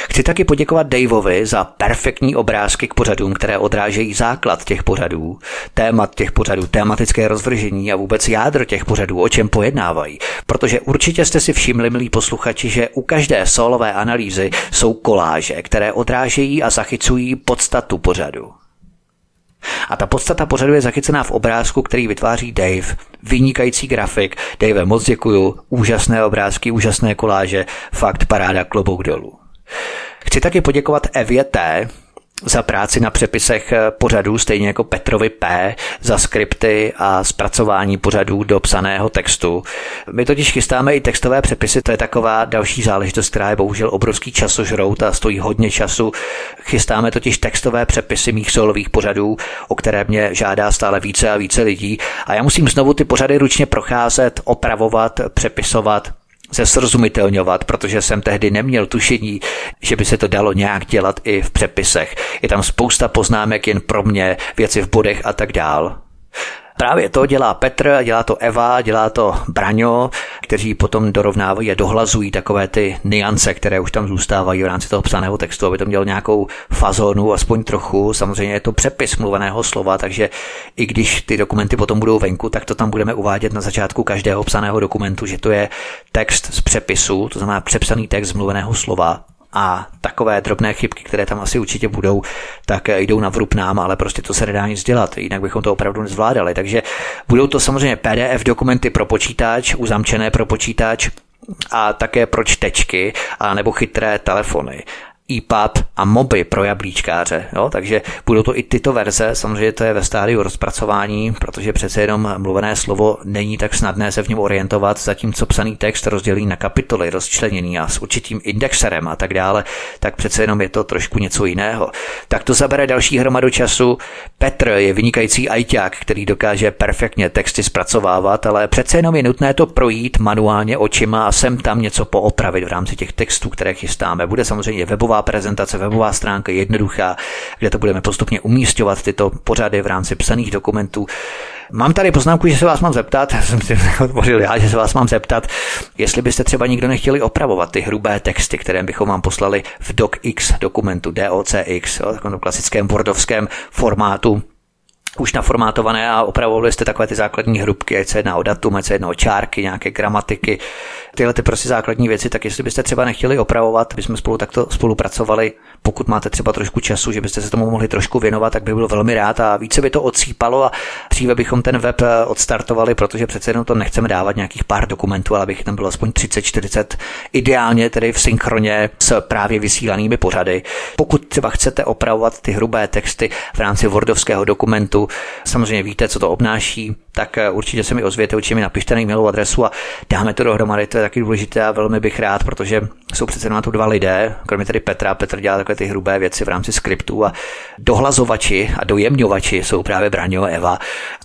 Chci taky poděkovat Daveovi za perfektní obrázky k pořadům, které odrážejí základ těch pořadů, témat těch pořadů, tématické rozvržení a vůbec jádro těch pořadů, o čem pojednávají. Protože určitě jste si všimli, milí posluchači, že u každé solové analýzy jsou koláže, které odrážejí a zachycují podstatu pořadu. A ta podstata pořadu je zachycená v obrázku, který vytváří Dave. Vynikající grafik. Dave, moc děkuju. Úžasné obrázky, úžasné koláže. Fakt paráda klobouk dolů. Chci taky poděkovat Evě T., za práci na přepisech pořadů, stejně jako Petrovi P. za skripty a zpracování pořadů do psaného textu. My totiž chystáme i textové přepisy, to je taková další záležitost, která je bohužel obrovský časožrout a stojí hodně času. Chystáme totiž textové přepisy mých solových pořadů, o které mě žádá stále více a více lidí a já musím znovu ty pořady ručně procházet, opravovat, přepisovat, srozumitelňovat, protože jsem tehdy neměl tušení, že by se to dalo nějak dělat i v přepisech. Je tam spousta poznámek jen pro mě, věci v bodech a tak dál. Právě to dělá Petr, dělá to Eva, dělá to Braňo, kteří potom dorovnávají a dohlazují takové ty niance, které už tam zůstávají v rámci toho psaného textu, aby to mělo nějakou fazonu, aspoň trochu. Samozřejmě je to přepis mluveného slova, takže i když ty dokumenty potom budou venku, tak to tam budeme uvádět na začátku každého psaného dokumentu, že to je text z přepisu, to znamená přepsaný text z mluveného slova, a takové drobné chybky, které tam asi určitě budou, tak jdou na vrub nám, ale prostě to se nedá nic dělat, jinak bychom to opravdu nezvládali. Takže budou to samozřejmě PDF dokumenty pro počítač, uzamčené pro počítač a také pro čtečky a nebo chytré telefony. EPUB a MOBY pro jablíčkáře. Jo? Takže budou to i tyto verze, samozřejmě to je ve stádiu rozpracování, protože přece jenom mluvené slovo není tak snadné se v něm orientovat, zatímco psaný text rozdělí na kapitoly, rozčleněný a s určitým indexerem a tak dále, tak přece jenom je to trošku něco jiného. Tak to zabere další hromadu času. Petr je vynikající ajťák, který dokáže perfektně texty zpracovávat, ale přece jenom je nutné to projít manuálně očima a sem tam něco poopravit v rámci těch textů, které chystáme. Bude samozřejmě webová prezentace, webová stránka jednoduchá, kde to budeme postupně umístěvat tyto pořady v rámci psaných dokumentů. Mám tady poznámku, že se vás mám zeptat, jsem si otvořil já, že se vás mám zeptat, jestli byste třeba nikdo nechtěli opravovat ty hrubé texty, které bychom vám poslali v docx dokumentu, DOCX, jo, takovém klasickém wordovském formátu, už naformátované a opravovali jste takové ty základní hrubky, ať se jedná o datum, ať se jedná o čárky, nějaké gramatiky, tyhle ty prostě základní věci, tak jestli byste třeba nechtěli opravovat, bychom spolu takto spolupracovali, pokud máte třeba trošku času, že byste se tomu mohli trošku věnovat, tak bych byl velmi rád a více by to odsýpalo a dříve bychom ten web eh, odstartovali, protože přece jenom to nechceme dávat nějakých pár dokumentů, ale bych tam bylo aspoň 30-40, ideálně tedy v synchroně s právě vysílanými pořady. Pokud třeba chcete opravovat ty hrubé texty v rámci Wordovského dokumentu, samozřejmě víte, co to obnáší, tak eh, určitě se mi ozvěte, určitě mi napište na e-mailovou adresu a dáme to dohromady. To je taky důležité a velmi bych rád, protože jsou přece na to dva lidé, kromě tedy Petra. Petr dělá takové ty hrubé věci v rámci skriptu a dohlazovači a dojemňovači jsou právě Braňo a Eva,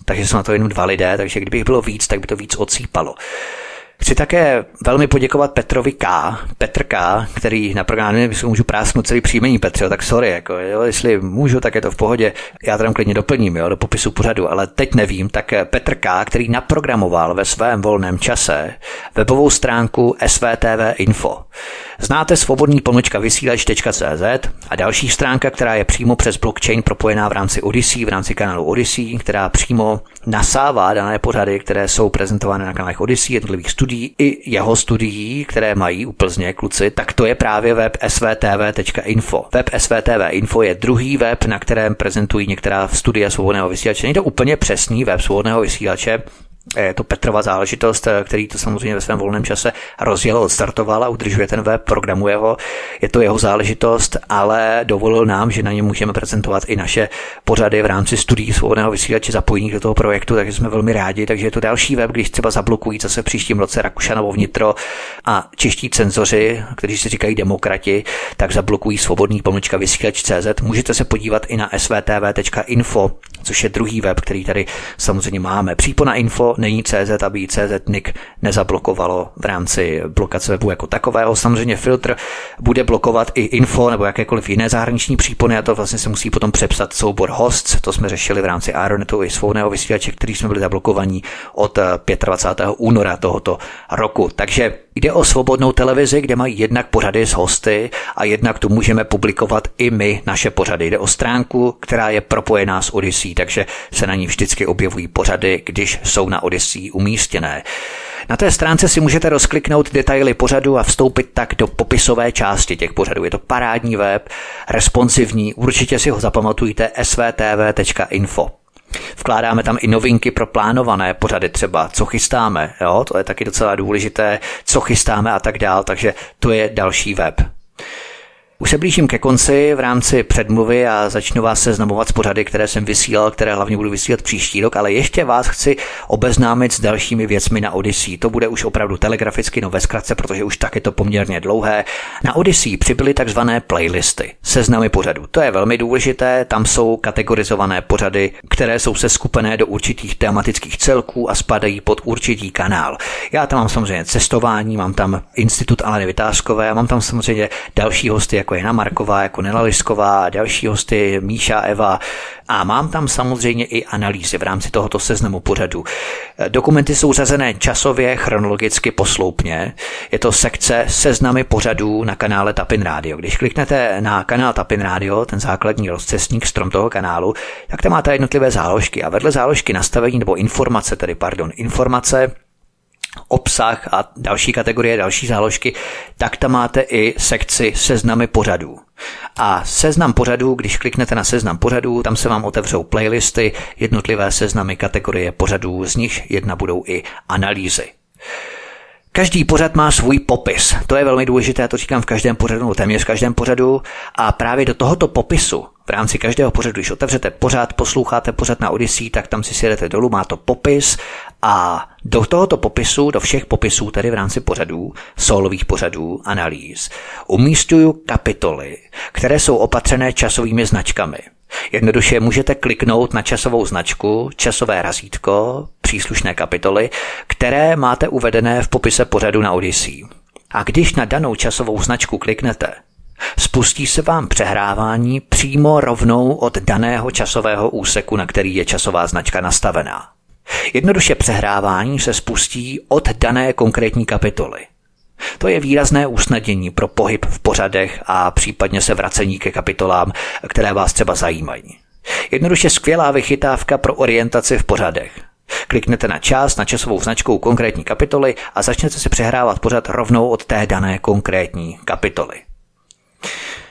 takže jsou na to jenom dva lidé, takže kdybych bylo víc, tak by to víc ocípalo. Chci také velmi poděkovat Petrovi K. Petr K., který na programu, nevím, jestli můžu prásknout celý příjmení Petře, tak sorry, jako, jo, jestli můžu, tak je to v pohodě, já tam klidně doplním jo, do popisu pořadu, ale teď nevím, tak Petr K., který naprogramoval ve svém volném čase webovou stránku SVTV Info. Znáte svobodný pomlčka vysílač.cz a další stránka, která je přímo přes blockchain propojená v rámci Odyssey, v rámci kanálu Odyssey, která přímo nasává dané pořady, které jsou prezentovány na kanálech Odyssey, jednotlivých studií i jeho studií, které mají u Plzně kluci, tak to je právě web svtv.info. Web svtv.info je druhý web, na kterém prezentují některá studia svobodného vysílače. Není to úplně přesný web svobodného vysílače, je to Petrova záležitost, který to samozřejmě ve svém volném čase rozjel, odstartoval a udržuje ten web, programuje ho. Je to jeho záležitost, ale dovolil nám, že na něm můžeme prezentovat i naše pořady v rámci studií svobodného vysílače zapojení do toho projektu, takže jsme velmi rádi. Takže je to další web, když třeba zablokují zase v příštím roce Rakušanovo vnitro a čeští cenzoři, kteří si říkají demokrati, tak zablokují svobodný pomlčka vysílač.cz. Můžete se podívat i na svtv.info, což je druhý web, který tady samozřejmě máme. Přípona info není CZ, aby CZ NIC nezablokovalo v rámci blokace webu jako takového. Samozřejmě filtr bude blokovat i info nebo jakékoliv jiné zahraniční přípony a to vlastně se musí potom přepsat soubor hosts. To jsme řešili v rámci Aeronetu i svobodného vysílače, který jsme byli zablokovaní od 25. Eh, února tohoto roku. Takže Jde o svobodnou televizi, kde mají jednak pořady s hosty a jednak tu můžeme publikovat i my naše pořady. Jde o stránku, která je propojená s Odyssey, takže se na ní vždycky objevují pořady, když jsou na Odyssey umístěné. Na té stránce si můžete rozkliknout detaily pořadu a vstoupit tak do popisové části těch pořadů. Je to parádní web, responsivní, určitě si ho zapamatujte svtv.info. Vkládáme tam i novinky pro plánované pořady třeba, co chystáme, jo, to je taky docela důležité, co chystáme a tak dál, takže to je další web. Už se blížím ke konci v rámci předmluvy a začnu vás seznamovat s pořady, které jsem vysílal, které hlavně budu vysílat příští rok, ale ještě vás chci obeznámit s dalšími věcmi na Odyssey. To bude už opravdu telegraficky, no ve zkratce, protože už tak je to poměrně dlouhé. Na Odyssey přibyly takzvané playlisty, seznamy pořadů. To je velmi důležité, tam jsou kategorizované pořady, které jsou seskupené do určitých tematických celků a spadají pod určitý kanál. Já tam mám samozřejmě cestování, mám tam Institut Aleny Vytázkové mám tam samozřejmě další hosty, jako Jana Marková, jako Nela Lisková další hosty, Míša, Eva. A mám tam samozřejmě i analýzy v rámci tohoto seznamu pořadu. Dokumenty jsou řazené časově, chronologicky, posloupně. Je to sekce seznamy pořadů na kanále Tapin Radio. Když kliknete na kanál Tapin Radio, ten základní rozcestník strom toho kanálu, tak tam máte jednotlivé záložky a vedle záložky nastavení nebo informace, tedy pardon, informace obsah a další kategorie, další záložky, tak tam máte i sekci seznamy pořadů. A seznam pořadů, když kliknete na seznam pořadů, tam se vám otevřou playlisty, jednotlivé seznamy kategorie pořadů, z nich jedna budou i analýzy. Každý pořad má svůj popis. To je velmi důležité, to říkám v každém pořadu, téměř v každém pořadu. A právě do tohoto popisu, v rámci každého pořadu, když otevřete pořad, posloucháte pořad na Odyssey, tak tam si sjedete dolů, má to popis a do tohoto popisu, do všech popisů, tedy v rámci pořadů, solových pořadů, analýz, umístuju kapitoly, které jsou opatřené časovými značkami. Jednoduše můžete kliknout na časovou značku, časové razítko, příslušné kapitoly, které máte uvedené v popise pořadu na Odyssey. A když na danou časovou značku kliknete, spustí se vám přehrávání přímo rovnou od daného časového úseku, na který je časová značka nastavená. Jednoduše přehrávání se spustí od dané konkrétní kapitoly. To je výrazné usnadnění pro pohyb v pořadech a případně se vracení ke kapitolám, které vás třeba zajímají. Jednoduše skvělá vychytávka pro orientaci v pořadech. Kliknete na čas, na časovou značkou konkrétní kapitoly a začnete si přehrávat pořad rovnou od té dané konkrétní kapitoly.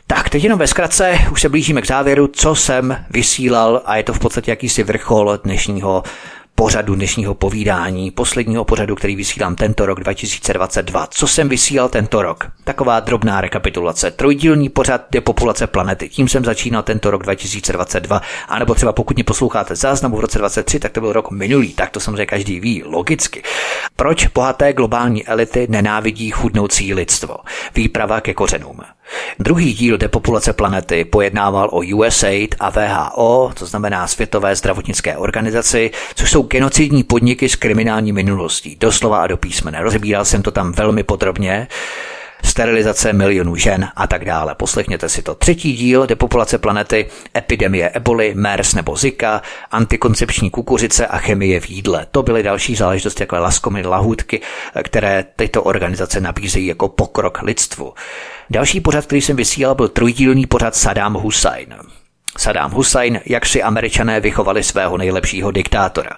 Tak, teď jenom ve zkratce, už se blížíme k závěru, co jsem vysílal a je to v podstatě jakýsi vrchol dnešního pořadu dnešního povídání, posledního pořadu, který vysílám tento rok 2022. Co jsem vysílal tento rok? Taková drobná rekapitulace. Trojdílný pořad depopulace planety. Tím jsem začínal tento rok 2022. A nebo třeba pokud mě posloucháte záznamu v roce 23, tak to byl rok minulý. Tak to samozřejmě každý ví, logicky. Proč bohaté globální elity nenávidí chudnoucí lidstvo? Výprava ke kořenům. Druhý díl depopulace planety pojednával o USAID a VHO, to znamená Světové zdravotnické organizaci, což jsou genocidní podniky s kriminální minulostí, doslova a do písmene. Rozebíral jsem to tam velmi podrobně sterilizace milionů žen a tak dále. Poslechněte si to. Třetí díl depopulace planety, epidemie eboli, MERS nebo Zika, antikoncepční kukuřice a chemie v jídle. To byly další záležitosti jako laskomy, lahůdky, které tyto organizace nabízejí jako pokrok lidstvu. Další pořad, který jsem vysílal, byl trojdílný pořad Saddam Hussein. Saddam Hussein, jak si američané vychovali svého nejlepšího diktátora.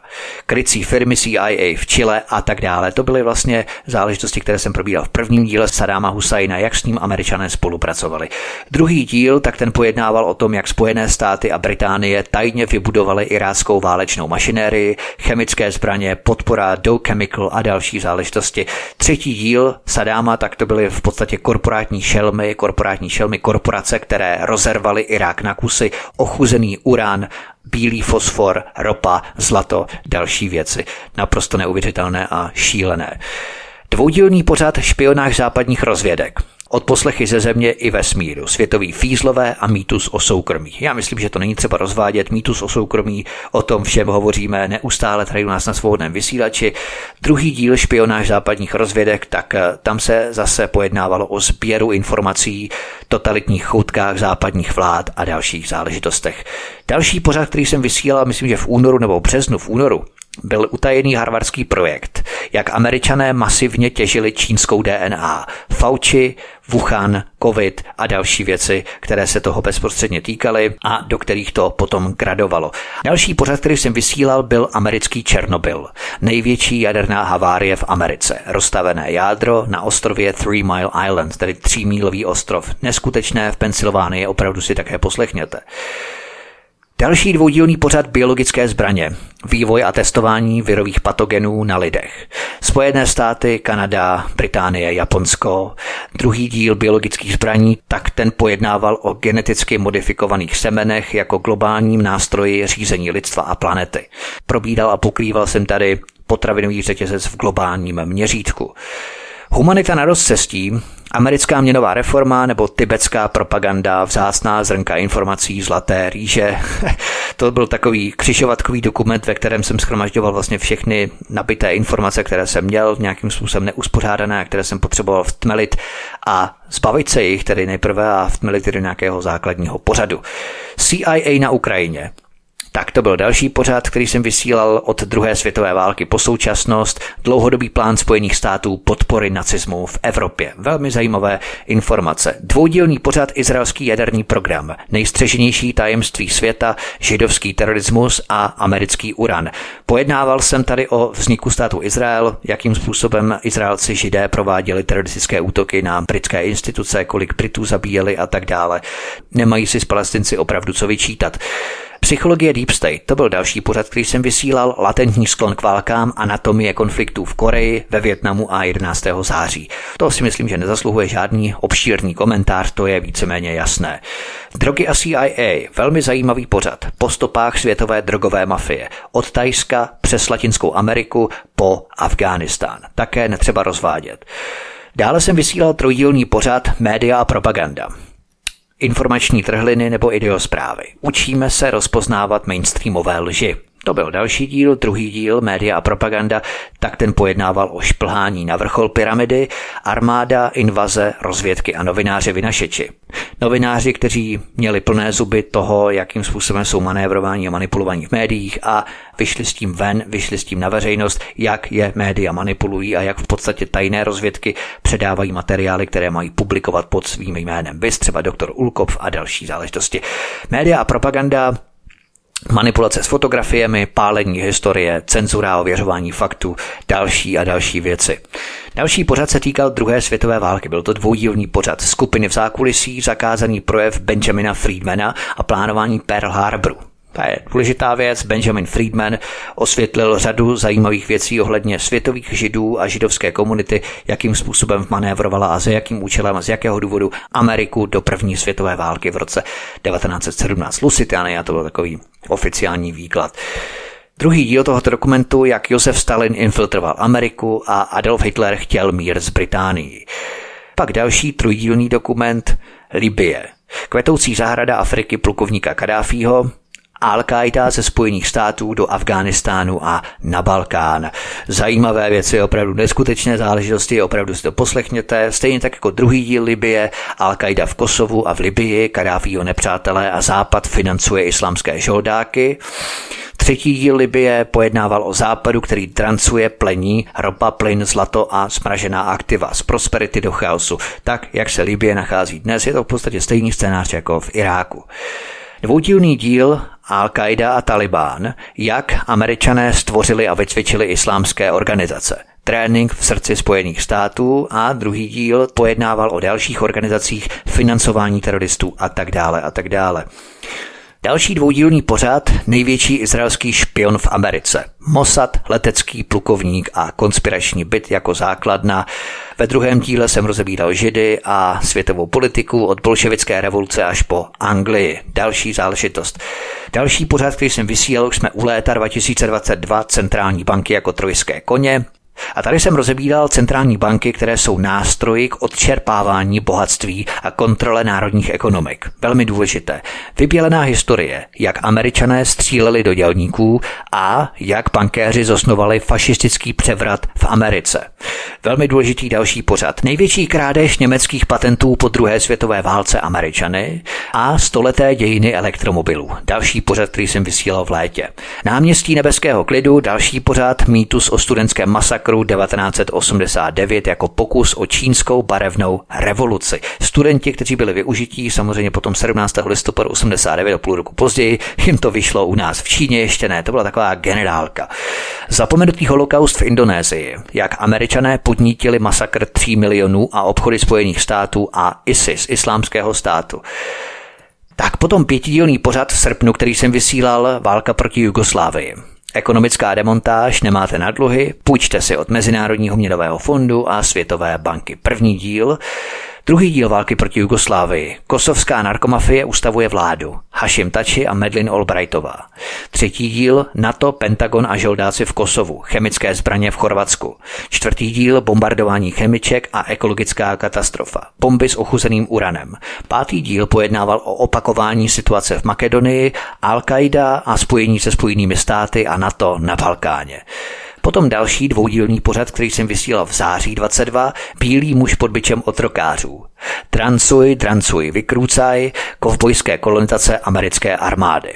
Krycí firmy CIA v Chile a tak dále. To byly vlastně záležitosti, které jsem probíral v prvním díle Saddama Husseina, jak s ním američané spolupracovali. Druhý díl, tak ten pojednával o tom, jak Spojené státy a Británie tajně vybudovali iráckou válečnou mašinérii, chemické zbraně, podpora Dow Chemical a další záležitosti. Třetí díl Sadáma, tak to byly v podstatě korporátní šelmy, korporátní šelmy korporace, které rozervaly Irák na kusy, ochuzený urán, bílý fosfor, ropa, zlato, další věci. Naprosto neuvěřitelné a šílené. Dvoudílný pořad špionáž západních rozvědek. Od poslechy ze země i vesmíru, světový fízlové a mýtus o soukromí. Já myslím, že to není třeba rozvádět. Mýtus o soukromí, o tom všem hovoříme neustále tady u nás na svobodném vysílači. Druhý díl špionáž západních rozvědek, tak eh, tam se zase pojednávalo o sběru informací, totalitních choutkách západních vlád a dalších záležitostech. Další pořad, který jsem vysílal, myslím, že v únoru nebo březnu v únoru, byl utajený harvardský projekt, jak američané masivně těžili čínskou DNA. Fauci, Wuhan, COVID a další věci, které se toho bezprostředně týkaly a do kterých to potom gradovalo. Další pořad, který jsem vysílal, byl americký Černobyl, největší jaderná havárie v Americe. Rozstavené jádro na ostrově Three Mile Island, tedy třímílový ostrov. Neskutečné v Pensylvánii, opravdu si také poslechněte. Další dvoudílný pořad biologické zbraně. Vývoj a testování virových patogenů na lidech. Spojené státy, Kanada, Británie, Japonsko. Druhý díl biologických zbraní, tak ten pojednával o geneticky modifikovaných semenech jako globálním nástroji řízení lidstva a planety. Probídal a pokrýval jsem tady potravinový řetězec v globálním měřítku. Humanita na rozcestí, americká měnová reforma nebo tibetská propaganda, vzácná zrnka informací, zlaté rýže. to byl takový křižovatkový dokument, ve kterém jsem schromažďoval vlastně všechny nabité informace, které jsem měl, nějakým způsobem neuspořádané, které jsem potřeboval vtmelit a zbavit se jich tedy nejprve a vtmelit do nějakého základního pořadu. CIA na Ukrajině. Tak to byl další pořad, který jsem vysílal od druhé světové války po současnost, dlouhodobý plán Spojených států podpory nacismu v Evropě. Velmi zajímavé informace. Dvoudílný pořad Izraelský jaderný program, nejstřeženější tajemství světa, židovský terorismus a americký uran. Pojednával jsem tady o vzniku státu Izrael, jakým způsobem Izraelci židé prováděli teroristické útoky na britské instituce, kolik Britů zabíjeli a tak dále. Nemají si s palestinci opravdu co vyčítat. Psychologie Deep State, to byl další pořad, který jsem vysílal, latentní sklon k válkám, anatomie konfliktů v Koreji, ve Větnamu a 11. září. To si myslím, že nezasluhuje žádný obšírný komentář, to je víceméně jasné. Drogy a CIA, velmi zajímavý pořad, po stopách světové drogové mafie, od Tajska přes Latinskou Ameriku po Afghánistán. Také netřeba rozvádět. Dále jsem vysílal trojdílný pořad Média a propaganda informační trhliny nebo idiosprávy. Učíme se rozpoznávat mainstreamové lži. To byl další díl, druhý díl, média a propaganda, tak ten pojednával o šplhání na vrchol pyramidy, armáda, invaze, rozvědky a novináři vynašeči. Novináři, kteří měli plné zuby toho, jakým způsobem jsou manévrování a manipulovaní v médiích a vyšli s tím ven, vyšli s tím na veřejnost, jak je média manipulují a jak v podstatě tajné rozvědky předávají materiály, které mají publikovat pod svým jménem. Vys třeba doktor Ulkov a další záležitosti. Média a propaganda manipulace s fotografiemi, pálení historie, cenzura, ověřování faktů, další a další věci. Další pořad se týkal druhé světové války. Byl to dvoudílný pořad skupiny v zákulisí, zakázaný projev Benjamina Friedmana a plánování Pearl Harboru. To je důležitá věc. Benjamin Friedman osvětlil řadu zajímavých věcí ohledně světových židů a židovské komunity, jakým způsobem manévrovala a za jakým účelem a z jakého důvodu Ameriku do první světové války v roce 1917. Lusitania, to byl takový oficiální výklad. Druhý díl tohoto dokumentu, jak Josef Stalin infiltroval Ameriku a Adolf Hitler chtěl mír s Británií. Pak další trojdílný dokument Libie. Kvetoucí zahrada Afriky plukovníka Kadáfího, Al-Qaida ze Spojených států do Afghánistánu a na Balkán. Zajímavé věci, opravdu neskutečné záležitosti, opravdu si to poslechněte. Stejně tak jako druhý díl Libie, Al-Qaida v Kosovu a v Libii, Kadáfího nepřátelé a Západ financuje islámské žoldáky. Třetí díl Libie pojednával o západu, který trancuje, plení ropa, plyn, zlato a smražená aktiva z prosperity do chaosu. Tak, jak se Libie nachází dnes, je to v podstatě stejný scénář jako v Iráku. Dvoudílný díl Al-Qaida a Taliban, jak američané stvořili a vycvičili islámské organizace. Trénink v srdci Spojených států a druhý díl pojednával o dalších organizacích, financování teroristů a tak dále a tak dále. Další dvoudílný pořad, největší izraelský špion v Americe. Mossad, letecký plukovník a konspirační byt jako základna. Ve druhém díle jsem rozebíral židy a světovou politiku od bolševické revoluce až po Anglii. Další záležitost. Další pořad, který jsem vysílal, už jsme u léta 2022 centrální banky jako trojské koně. A tady jsem rozebíral centrální banky, které jsou nástroji k odčerpávání bohatství a kontrole národních ekonomik. Velmi důležité. Vybělená historie, jak američané stříleli do dělníků a jak bankéři zosnovali fašistický převrat v Americe. Velmi důležitý další pořad. Největší krádež německých patentů po druhé světové válce Američany a stoleté dějiny elektromobilů. Další pořad, který jsem vysílal v létě. Náměstí nebeského klidu, další pořad, mýtus o studentském masakru masakru 1989 jako pokus o čínskou barevnou revoluci. Studenti, kteří byli využití, samozřejmě potom 17. listopadu 89 o půl roku později, jim to vyšlo u nás v Číně ještě ne, to byla taková generálka. Zapomenutý holokaust v Indonésii, jak američané podnítili masakr 3 milionů a obchody Spojených států a ISIS, islámského státu. Tak potom pětidílný pořad v srpnu, který jsem vysílal, válka proti Jugoslávii. Ekonomická demontáž, nemáte nadluhy, půjčte si od Mezinárodního měnového fondu a Světové banky. První díl Druhý díl války proti Jugoslávii. Kosovská narkomafie ustavuje vládu. Hashim Tači a Medlin Albrightová. Třetí díl NATO, Pentagon a žoldáci v Kosovu. Chemické zbraně v Chorvatsku. Čtvrtý díl bombardování chemiček a ekologická katastrofa. Bomby s ochuzeným uranem. Pátý díl pojednával o opakování situace v Makedonii, Al-Qaida a spojení se spojenými státy a NATO na Balkáně. Potom další dvoudílný pořad, který jsem vysílal v září 22, Bílý muž pod byčem otrokářů. Transuj, transuj, vykrůcaj, kovbojské kolonizace americké armády.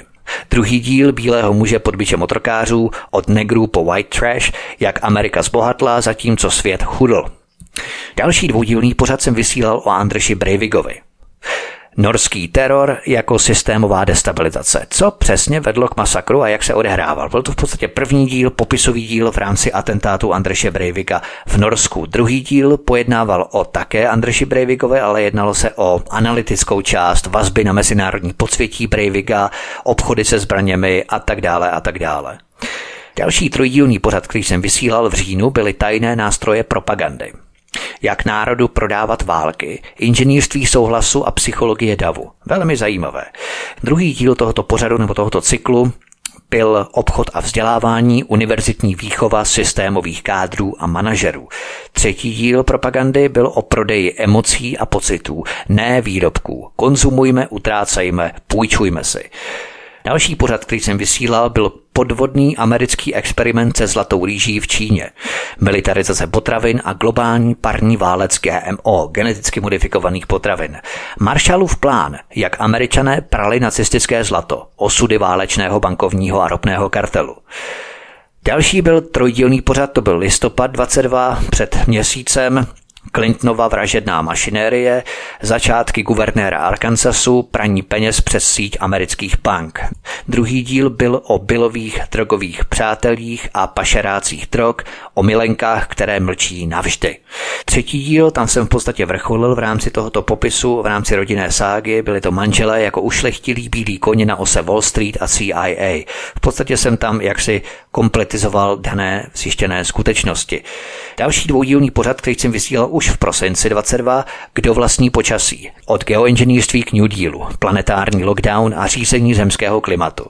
Druhý díl Bílého muže pod byčem otrokářů od negrů po white trash, jak Amerika zbohatla, zatímco svět chudl. Další dvoudílný pořad jsem vysílal o Andreši Breivigovi. Norský teror jako systémová destabilizace. Co přesně vedlo k masakru a jak se odehrával? Byl to v podstatě první díl, popisový díl v rámci atentátu Andreše Breivika v Norsku. Druhý díl pojednával o také Andreši Breivikovi, ale jednalo se o analytickou část, vazby na mezinárodní podsvětí Breivika, obchody se zbraněmi a tak dále a tak dále. Další trojdílný pořad, který jsem vysílal v říjnu, byly tajné nástroje propagandy jak národu prodávat války, inženýrství souhlasu a psychologie davu. Velmi zajímavé. Druhý díl tohoto pořadu nebo tohoto cyklu byl obchod a vzdělávání, univerzitní výchova systémových kádrů a manažerů. Třetí díl propagandy byl o prodeji emocí a pocitů, ne výrobků. Konzumujme, utrácejme, půjčujme si. Další pořad, který jsem vysílal, byl podvodný americký experiment se zlatou rýží v Číně, militarizace potravin a globální parní válec GMO, geneticky modifikovaných potravin. Marshallův plán, jak američané prali nacistické zlato, osudy válečného bankovního a ropného kartelu. Další byl trojdílný pořad, to byl listopad 22 před měsícem, Clintonova vražedná mašinérie, začátky guvernéra Arkansasu, praní peněz přes síť amerických bank. Druhý díl byl o bilových drogových přátelích a pašerácích drog, o milenkách, které mlčí navždy. Třetí díl, tam jsem v podstatě vrcholil v rámci tohoto popisu, v rámci rodinné ságy, byly to manželé jako ušlechtilí bílí koně na ose Wall Street a CIA. V podstatě jsem tam jaksi kompletizoval dané zjištěné skutečnosti. Další dvoudílný pořad, který jsem vysílal už v prosinci 22, kdo vlastní počasí. Od geoinženýrství k New Dealu, planetární lockdown a řízení zemského klimatu.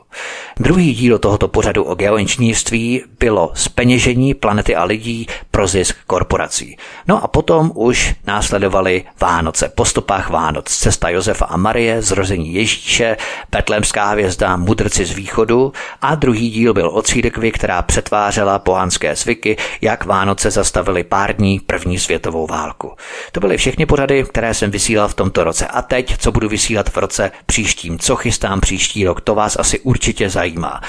Druhý díl tohoto pořadu o geoinženýrství bylo speněžení planety a lidí pro zisk korporací. No a potom už následovaly Vánoce, po stopách Vánoc, cesta Josefa a Marie, zrození Ježíše, Betlémská hvězda, mudrci z východu a druhý díl byl o církvi, která přetvářela pohanské zvyky, jak Vánoce zastavili pár dní první světovou válku. To byly všechny pořady, které jsem vysílal v tomto roce. A teď, co budu vysílat v roce příštím, co chystám příští rok, to vás asi určitě zajímá.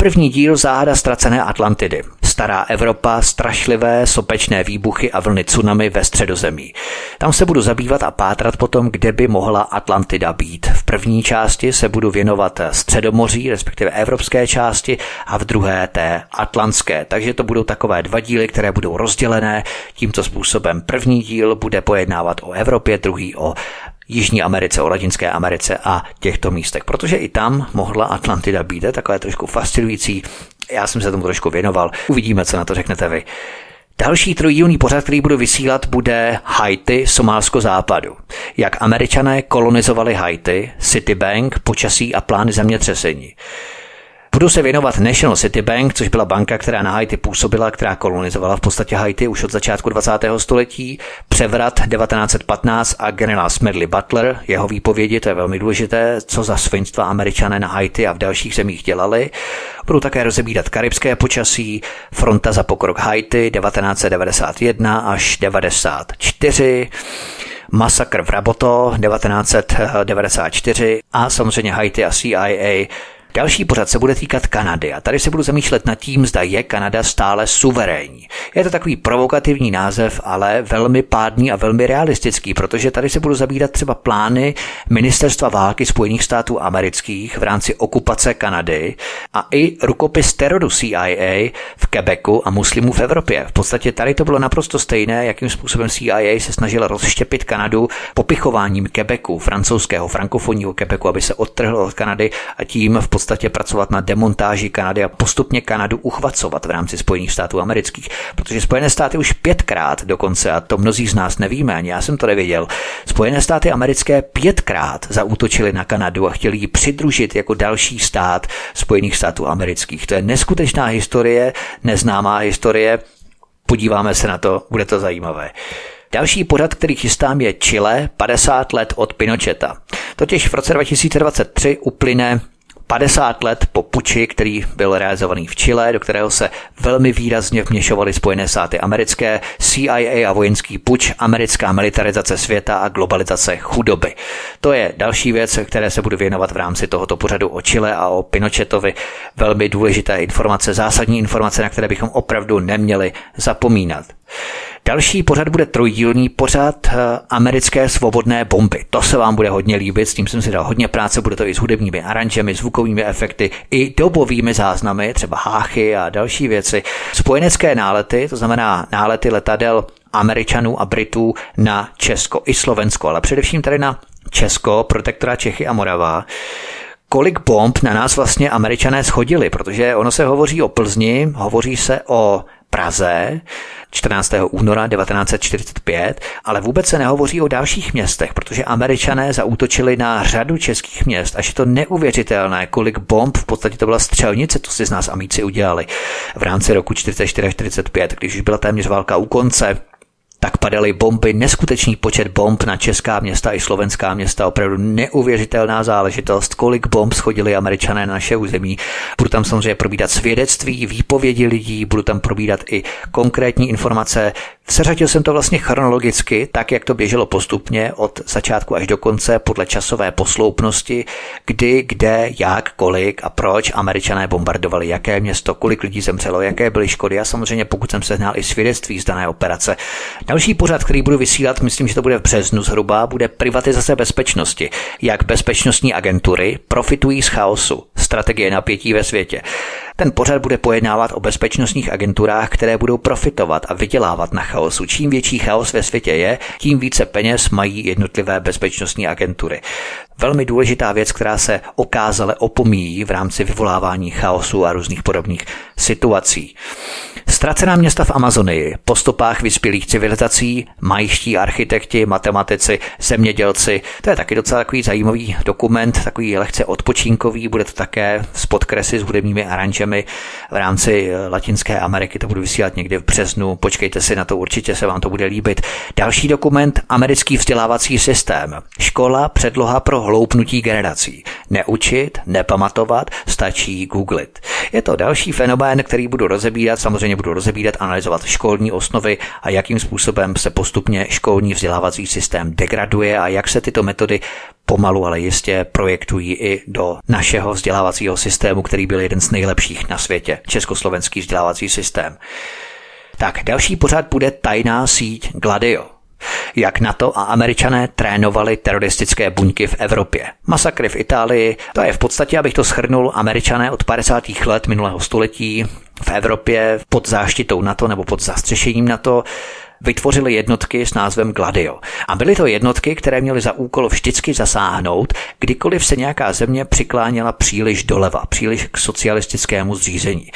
První díl záhada ztracené Atlantidy. Stará Evropa, strašlivé sopečné výbuchy a vlny tsunami ve středozemí. Tam se budu zabývat a pátrat potom, kde by mohla Atlantida být. V první části se budu věnovat středomoří, respektive evropské části, a v druhé té atlantské. Takže to budou takové dva díly, které budou rozdělené tímto způsobem. První díl bude pojednávat o Evropě, druhý o Jižní Americe, o Latinské Americe a těchto místech, protože i tam mohla Atlantida být takové trošku fascinující. Já jsem se tomu trošku věnoval. Uvidíme, co na to řeknete vy. Další trojdílný pořad, který budu vysílat, bude Haiti, Somálsko západu. Jak američané kolonizovali Haiti, Citibank, počasí a plány zemětřesení. Budu se věnovat National City Bank, což byla banka, která na Haiti působila, která kolonizovala v podstatě Haiti už od začátku 20. století. Převrat 1915 a generál Smedley Butler, jeho výpovědi, to je velmi důležité, co za svinstva američané na Haiti a v dalších zemích dělali. Budu také rozebídat karibské počasí, fronta za pokrok Haiti 1991 až 94, masakr v Raboto 1994 a samozřejmě Haiti a CIA Další pořad se bude týkat Kanady a tady se budu zamýšlet nad tím, zda je Kanada stále suverénní. Je to takový provokativní název, ale velmi pádný a velmi realistický, protože tady se budu zabírat třeba plány Ministerstva války Spojených států amerických v rámci okupace Kanady a i rukopis teroru CIA v Quebecu a muslimů v Evropě. V podstatě tady to bylo naprosto stejné, jakým způsobem CIA se snažila rozštěpit Kanadu popichováním Quebecu, francouzského frankofonního Quebecu, aby se odtrhl od Kanady a tím v podstatě pracovat na demontáži Kanady a postupně Kanadu uchvacovat v rámci Spojených států amerických. Protože Spojené státy už pětkrát dokonce, a to mnozí z nás nevíme, ani já jsem to nevěděl, Spojené státy americké pětkrát zaútočili na Kanadu a chtěli ji přidružit jako další stát Spojených států amerických. To je neskutečná historie, neznámá historie. Podíváme se na to, bude to zajímavé. Další pořad, který chystám, je Chile 50 let od Pinocheta. Totiž v roce 2023 uplyne 50 let po puči, který byl realizovaný v Chile, do kterého se velmi výrazně vměšovaly Spojené státy americké, CIA a vojenský puč, americká militarizace světa a globalizace chudoby. To je další věc, které se budu věnovat v rámci tohoto pořadu o Chile a o Pinochetovi. Velmi důležité informace, zásadní informace, na které bychom opravdu neměli zapomínat. Další pořad bude trojdílný pořad eh, americké svobodné bomby. To se vám bude hodně líbit, s tím jsem si dal hodně práce, bude to i s hudebními aranžemi, zvukovými efekty, i dobovými záznamy, třeba háchy a další věci. Spojenecké nálety, to znamená nálety letadel Američanů a Britů na Česko i Slovensko, ale především tady na Česko, protektora Čechy a Morava kolik bomb na nás vlastně američané schodili, protože ono se hovoří o Plzni, hovoří se o Praze 14. února 1945, ale vůbec se nehovoří o dalších městech, protože američané zaútočili na řadu českých měst, až je to neuvěřitelné, kolik bomb, v podstatě to byla střelnice, to si z nás amíci udělali v rámci roku 44-45, když už byla téměř válka u konce, tak padaly bomby, neskutečný počet bomb na česká města i slovenská města, opravdu neuvěřitelná záležitost, kolik bomb schodili američané na naše území. Budu tam samozřejmě probídat svědectví, výpovědi lidí, budu tam probídat i konkrétní informace. Seřadil jsem to vlastně chronologicky, tak jak to běželo postupně od začátku až do konce podle časové posloupnosti, kdy, kde, jak, kolik a proč američané bombardovali jaké město, kolik lidí zemřelo, jaké byly škody a samozřejmě pokud jsem sehnal i svědectví z dané operace, Další pořad, který budu vysílat, myslím, že to bude v březnu zhruba, bude privatizace bezpečnosti. Jak bezpečnostní agentury profitují z chaosu, strategie napětí ve světě. Ten pořad bude pojednávat o bezpečnostních agenturách, které budou profitovat a vydělávat na chaosu. Čím větší chaos ve světě je, tím více peněz mají jednotlivé bezpečnostní agentury. Velmi důležitá věc, která se okázale opomíjí v rámci vyvolávání chaosu a různých podobných situací. Ztracená města v Amazonii, po stopách vyspělých civilizací, majští architekti, matematici, zemědělci. To je taky docela takový zajímavý dokument, takový lehce odpočínkový, bude to také s podkresy s hudebními aranžemi v rámci eh, Latinské Ameriky, to budu vysílat někdy v březnu, počkejte si na to, určitě se vám to bude líbit. Další dokument, americký vzdělávací systém. Škola, předloha pro hloupnutí generací. Neučit, nepamatovat, stačí googlit. Je to další fenomén, který budu rozebírat, samozřejmě budu rozebírat, analyzovat školní osnovy a jakým způsobem se postupně školní vzdělávací systém degraduje a jak se tyto metody pomalu, ale jistě projektují i do našeho vzdělávacího systému, který byl jeden z nejlepších na světě, československý vzdělávací systém. Tak další pořad bude tajná síť Gladio jak NATO a američané trénovali teroristické buňky v Evropě. Masakry v Itálii, to je v podstatě, abych to schrnul, američané od 50. let minulého století v Evropě pod záštitou NATO nebo pod zastřešením NATO vytvořili jednotky s názvem Gladio. A byly to jednotky, které měly za úkol vždycky zasáhnout, kdykoliv se nějaká země přikláněla příliš doleva, příliš k socialistickému zřízení.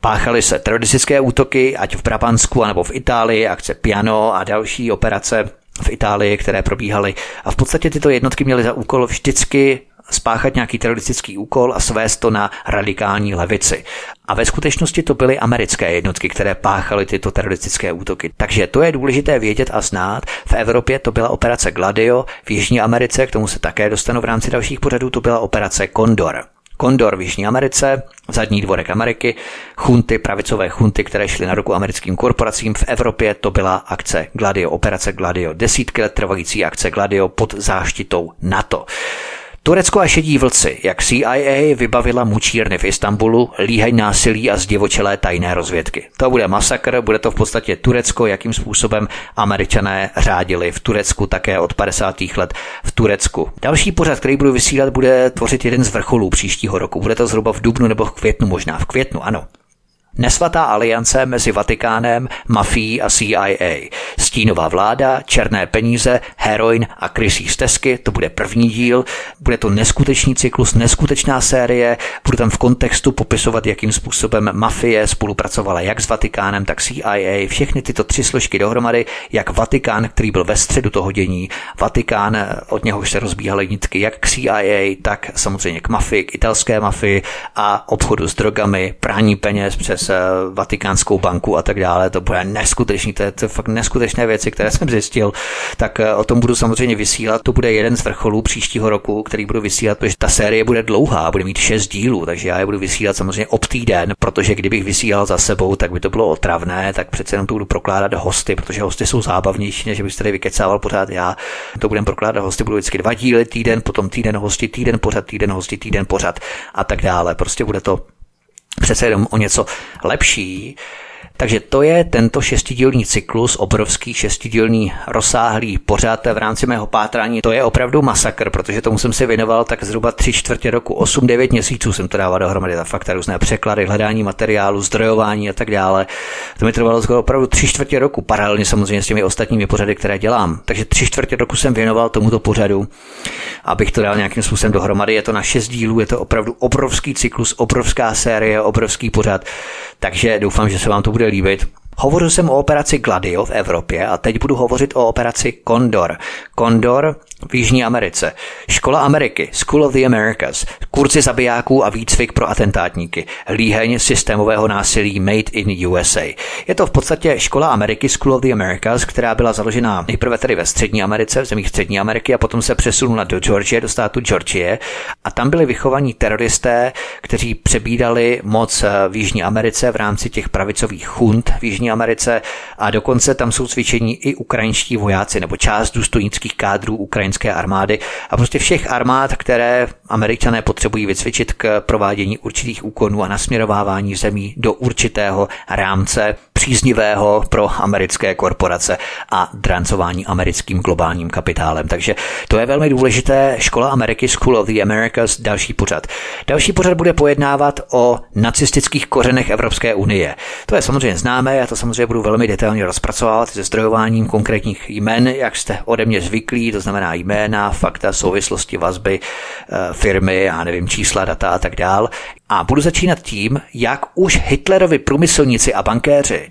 Páchaly se teroristické útoky, ať v Brabansku, anebo v Itálii, akce Piano a další operace v Itálii, které probíhaly. A v podstatě tyto jednotky měly za úkol vždycky spáchat nějaký teroristický úkol a svést to na radikální levici. A ve skutečnosti to byly americké jednotky, které páchaly tyto teroristické útoky. Takže to je důležité vědět a znát. V Evropě to byla operace Gladio, v Jižní Americe, k tomu se také dostanu v rámci dalších pořadů, to byla operace Condor. Kondor v Jižní Americe, zadní dvorek Ameriky, chunty, pravicové chunty, které šly na ruku americkým korporacím v Evropě, to byla akce Gladio, operace Gladio, desítky let trvající akce Gladio pod záštitou NATO. Turecko a šedí vlci, jak CIA vybavila mučírny v Istanbulu, líhají násilí a zdivočelé tajné rozvědky. To bude masakr, bude to v podstatě Turecko, jakým způsobem američané řádili v Turecku také od 50. let v Turecku. Další pořad, který budu vysílat, bude tvořit jeden z vrcholů příštího roku. Bude to zhruba v dubnu nebo v květnu možná. V květnu, ano. Nesvatá aliance mezi Vatikánem, mafií a CIA. Stínová vláda, černé peníze, heroin a krysí stezky, to bude první díl. Bude to neskutečný cyklus, neskutečná série. Budu tam v kontextu popisovat, jakým způsobem mafie spolupracovala jak s Vatikánem, tak CIA. Všechny tyto tři složky dohromady, jak Vatikán, který byl ve středu toho dění, Vatikán, od něhož se rozbíhaly nitky jak k CIA, tak samozřejmě k mafii, k italské mafii a obchodu s drogami, prání peněz přes přes eh, Vatikánskou banku a tak dále. To bude neskutečný, to je, to fakt neskutečné věci, které jsem zjistil. Tak eh, o tom budu samozřejmě vysílat. To bude jeden z vrcholů příštího roku, který budu vysílat, protože ta série bude dlouhá, bude mít šest dílů, takže já je budu vysílat samozřejmě ob týden, protože kdybych vysílal za sebou, tak by to bylo otravné, tak přece jenom to budu prokládat hosty, protože hosty jsou zábavnější, než bych tady vykecával pořád já. To budem prokládat hosty, budu vždycky dva díly týden, potom týden hosti, týden pořad, týden hosti, týden pořad a tak dále. Prostě bude to přece jenom o něco lepší. Takže to je tento šestidílný cyklus, obrovský šestidílný rozsáhlý pořád v rámci mého pátrání. To je opravdu masakr, protože tomu jsem si věnoval tak zhruba tři čtvrtě roku, 8-9 měsíců jsem to dával dohromady, ta fakta, různé překlady, hledání materiálu, zdrojování a tak dále. To mi trvalo skoro opravdu tři čtvrtě roku, paralelně samozřejmě s těmi ostatními pořady, které dělám. Takže tři čtvrtě roku jsem věnoval tomuto pořadu, abych to dal nějakým způsobem dohromady. Je to na šest dílů, je to opravdu obrovský cyklus, obrovská série, obrovský pořad. Takže doufám, že se vám to bude líbit. Hovořil jsem o operaci Gladio v Evropě a teď budu hovořit o operaci Condor. Condor v Jižní Americe. Škola Ameriky, School of the Americas, kurzy zabijáků a výcvik pro atentátníky, líheň systémového násilí Made in USA. Je to v podstatě Škola Ameriky, School of the Americas, která byla založena nejprve tedy ve Střední Americe, v zemích Střední Ameriky a potom se přesunula do Georgie, do státu Georgie a tam byli vychovaní teroristé, kteří přebídali moc v Jižní Americe v rámci těch pravicových chund v Jižní Americe a dokonce tam jsou cvičení i ukrajinští vojáci nebo část důstojnických kádrů Ukrajin vojenské armády. A prostě všech armád, které američané potřebují vycvičit k provádění určitých úkonů a nasměrovávání zemí do určitého rámce příznivého pro americké korporace a drancování americkým globálním kapitálem. Takže to je velmi důležité. Škola Ameriky, School of the Americas, další pořad. Další pořad bude pojednávat o nacistických kořenech Evropské unie. To je samozřejmě známé, já to samozřejmě budu velmi detailně rozpracovávat se zdrojováním konkrétních jmen, jak jste ode mě zvyklí, to znamená jména, fakta, souvislosti, vazby, eh, firmy, já nevím, čísla, data a tak dál. A budu začínat tím, jak už Hitlerovi průmyslníci a bankéři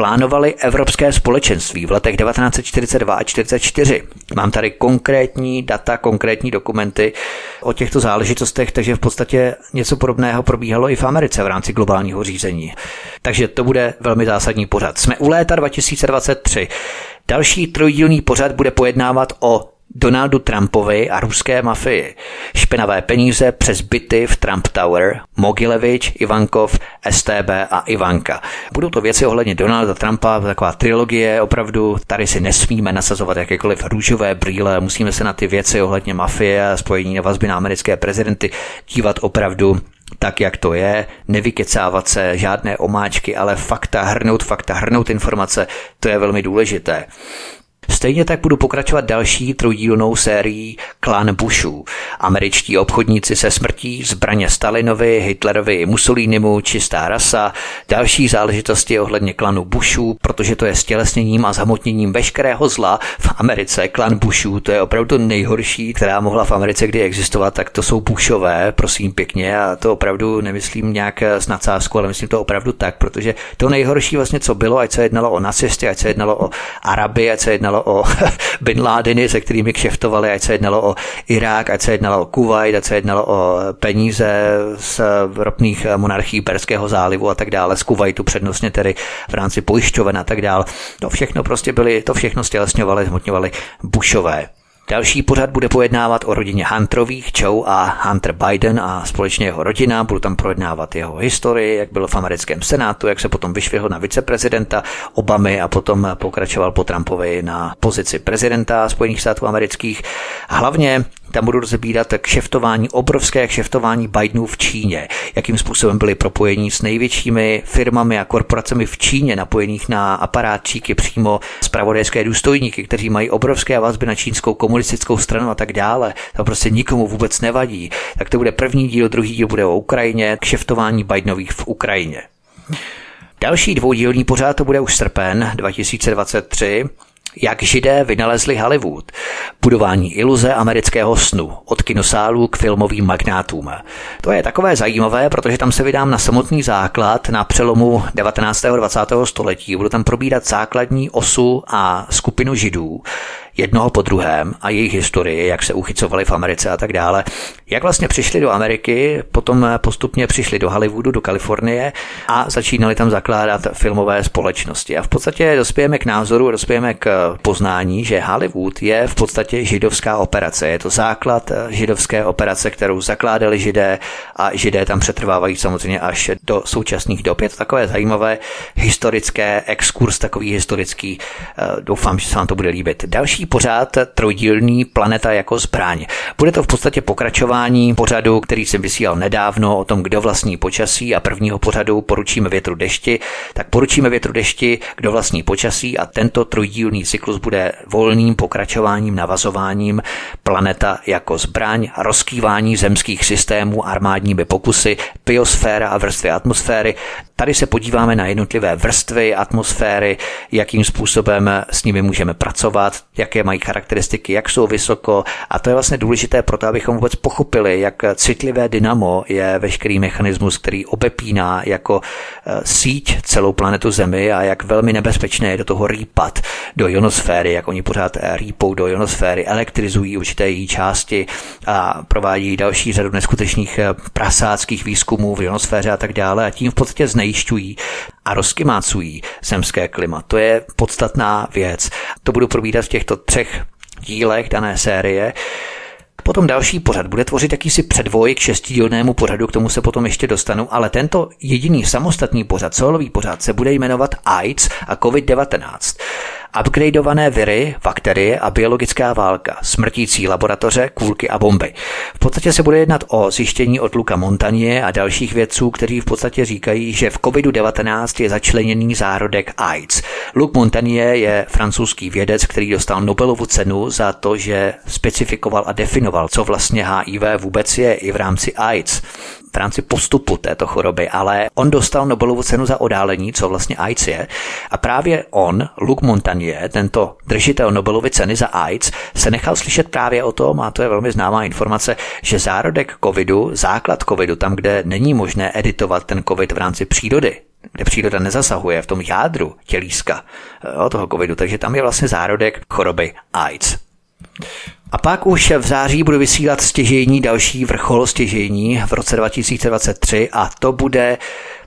plánovali Evropské společenství v letech 1942 a 1944. Mám tady konkrétní data, konkrétní dokumenty o těchto záležitostech, takže v podstatě něco podobného probíhalo i v Americe v rámci globálního řízení. Takže to bude velmi zásadní pořad. Jsme u léta 2023. Další trojdílný pořad bude pojednávat o Donaldu Trumpovi a ruské mafii. Špinavé peníze přes byty v Trump Tower, Mogilevič, Ivankov, STB a Ivanka. Budou to věci ohledně Donalda Trumpa, taková trilogie, opravdu tady si nesmíme nasazovat jakékoliv růžové brýle, musíme se na ty věci ohledně mafie a spojení na vazby na americké prezidenty dívat opravdu tak, jak to je, nevykecávat se, žádné omáčky, ale fakta, hrnout fakta, hrnout informace, to je velmi důležité. Stejně tak budu pokračovat další trojdílnou sérií Klan Bushů. Američtí obchodníci se smrtí, zbraně Stalinovi, Hitlerovi Mussolinimu, čistá rasa, další záležitosti ohledně klanu Bushů, protože to je stělesněním a zhamotněním veškerého zla v Americe. Klan Bushů, to je opravdu nejhorší, která mohla v Americe kdy existovat, tak to jsou Bushové, prosím pěkně, a to opravdu nemyslím nějak s nadsázkou, ale myslím to opravdu tak, protože to nejhorší vlastně, co bylo, ať se jednalo o nacisty, ať se jednalo o Araby, ať se jednalo o Bin Ládiny, se kterými kšeftovali, ať se jednalo o Irák, ať se jednalo o Kuwait, ať se jednalo o peníze z ropných monarchií Perského zálivu a tak dále, z Kuwaitu přednostně tedy v rámci pojišťoven a tak dále. To všechno prostě byly, to všechno stělesňovali, zhmotňovali Bushové. Další pořad bude pojednávat o rodině Hunterových, Joe a Hunter Biden a společně jeho rodina. Budu tam projednávat jeho historii, jak byl v americkém senátu, jak se potom vyšvihl na viceprezidenta Obamy a potom pokračoval po Trumpovi na pozici prezidenta Spojených států amerických. Hlavně tam budu rozebírat kšeftování, obrovské kšeftování Bidenů v Číně, jakým způsobem byli propojení s největšími firmami a korporacemi v Číně, napojených na aparátčíky přímo zpravodajské důstojníky, kteří mají obrovské vazby na čínskou komunistickou stranu a tak dále. To prostě nikomu vůbec nevadí. Tak to bude první díl, druhý díl bude o Ukrajině, kšeftování Bidenových v Ukrajině. Další dvoudílný pořád to bude už srpen 2023 jak židé vynalezli Hollywood, budování iluze amerického snu, od kinosálů k filmovým magnátům. To je takové zajímavé, protože tam se vydám na samotný základ na přelomu 19. a 20. století. Budu tam probírat základní osu a skupinu židů, jednoho po druhém a jejich historii, jak se uchycovali v Americe a tak dále. Jak vlastně přišli do Ameriky, potom postupně přišli do Hollywoodu, do Kalifornie a začínali tam zakládat filmové společnosti. A v podstatě dospějeme k názoru, dospějeme k poznání, že Hollywood je v podstatě židovská operace. Je to základ židovské operace, kterou zakládali židé a židé tam přetrvávají samozřejmě až do současných dob. Je to takové zajímavé historické exkurs, takový historický. Doufám, že se vám to bude líbit. Další pořád trojdílný Planeta jako zbraň. Bude to v podstatě pokračování pořadu, který jsem vysílal nedávno o tom, kdo vlastní počasí a prvního pořadu poručíme větru dešti, tak poručíme větru dešti, kdo vlastní počasí a tento trojdílný cyklus bude volným pokračováním, navazováním Planeta jako zbraň, rozkývání zemských systémů armádními pokusy, biosféra a vrstvy atmosféry. Tady se podíváme na jednotlivé vrstvy atmosféry, jakým způsobem s nimi můžeme pracovat, jaké mají charakteristiky, jak jsou vysoko. A to je vlastně důležité proto, abychom vůbec pochopili, jak citlivé dynamo je veškerý mechanismus, který obepíná jako eh, síť celou planetu Zemi a jak velmi nebezpečné je do toho rýpat do ionosféry, jak oni pořád eh, rýpou do ionosféry, elektrizují určité její části a provádí další řadu neskutečných eh, prasáckých výzkumů v ionosféře a tak dále a tím v podstatě znejišťují a rozkymácují zemské klima. To je podstatná věc. To budu probídat v těchto třech dílech dané série. Potom další pořad bude tvořit jakýsi předvoj k šestidílnému pořadu, k tomu se potom ještě dostanu, ale tento jediný samostatný pořad, solový pořad, se bude jmenovat AIDS a COVID-19 upgradeované viry, bakterie a biologická válka, smrtící laboratoře, kůlky a bomby. V podstatě se bude jednat o zjištění od Luka Montanie a dalších vědců, kteří v podstatě říkají, že v COVID-19 je začleněný zárodek AIDS. Luc Montagnier je francouzský vědec, který dostal Nobelovu cenu za to, že specifikoval a definoval, co vlastně HIV vůbec je i v rámci AIDS v rámci postupu této choroby, ale on dostal Nobelovu cenu za odálení, co vlastně AIDS je. A právě on, Luc Montagnier, tento držitel Nobelovy ceny za AIDS, se nechal slyšet právě o tom, a to je velmi známá informace, že zárodek covidu, základ covidu, tam, kde není možné editovat ten covid v rámci přírody, kde příroda nezasahuje v tom jádru tělíska o toho covidu, takže tam je vlastně zárodek choroby AIDS. A pak už v září budu vysílat stěžení další vrchol stěžení v roce 2023 a to bude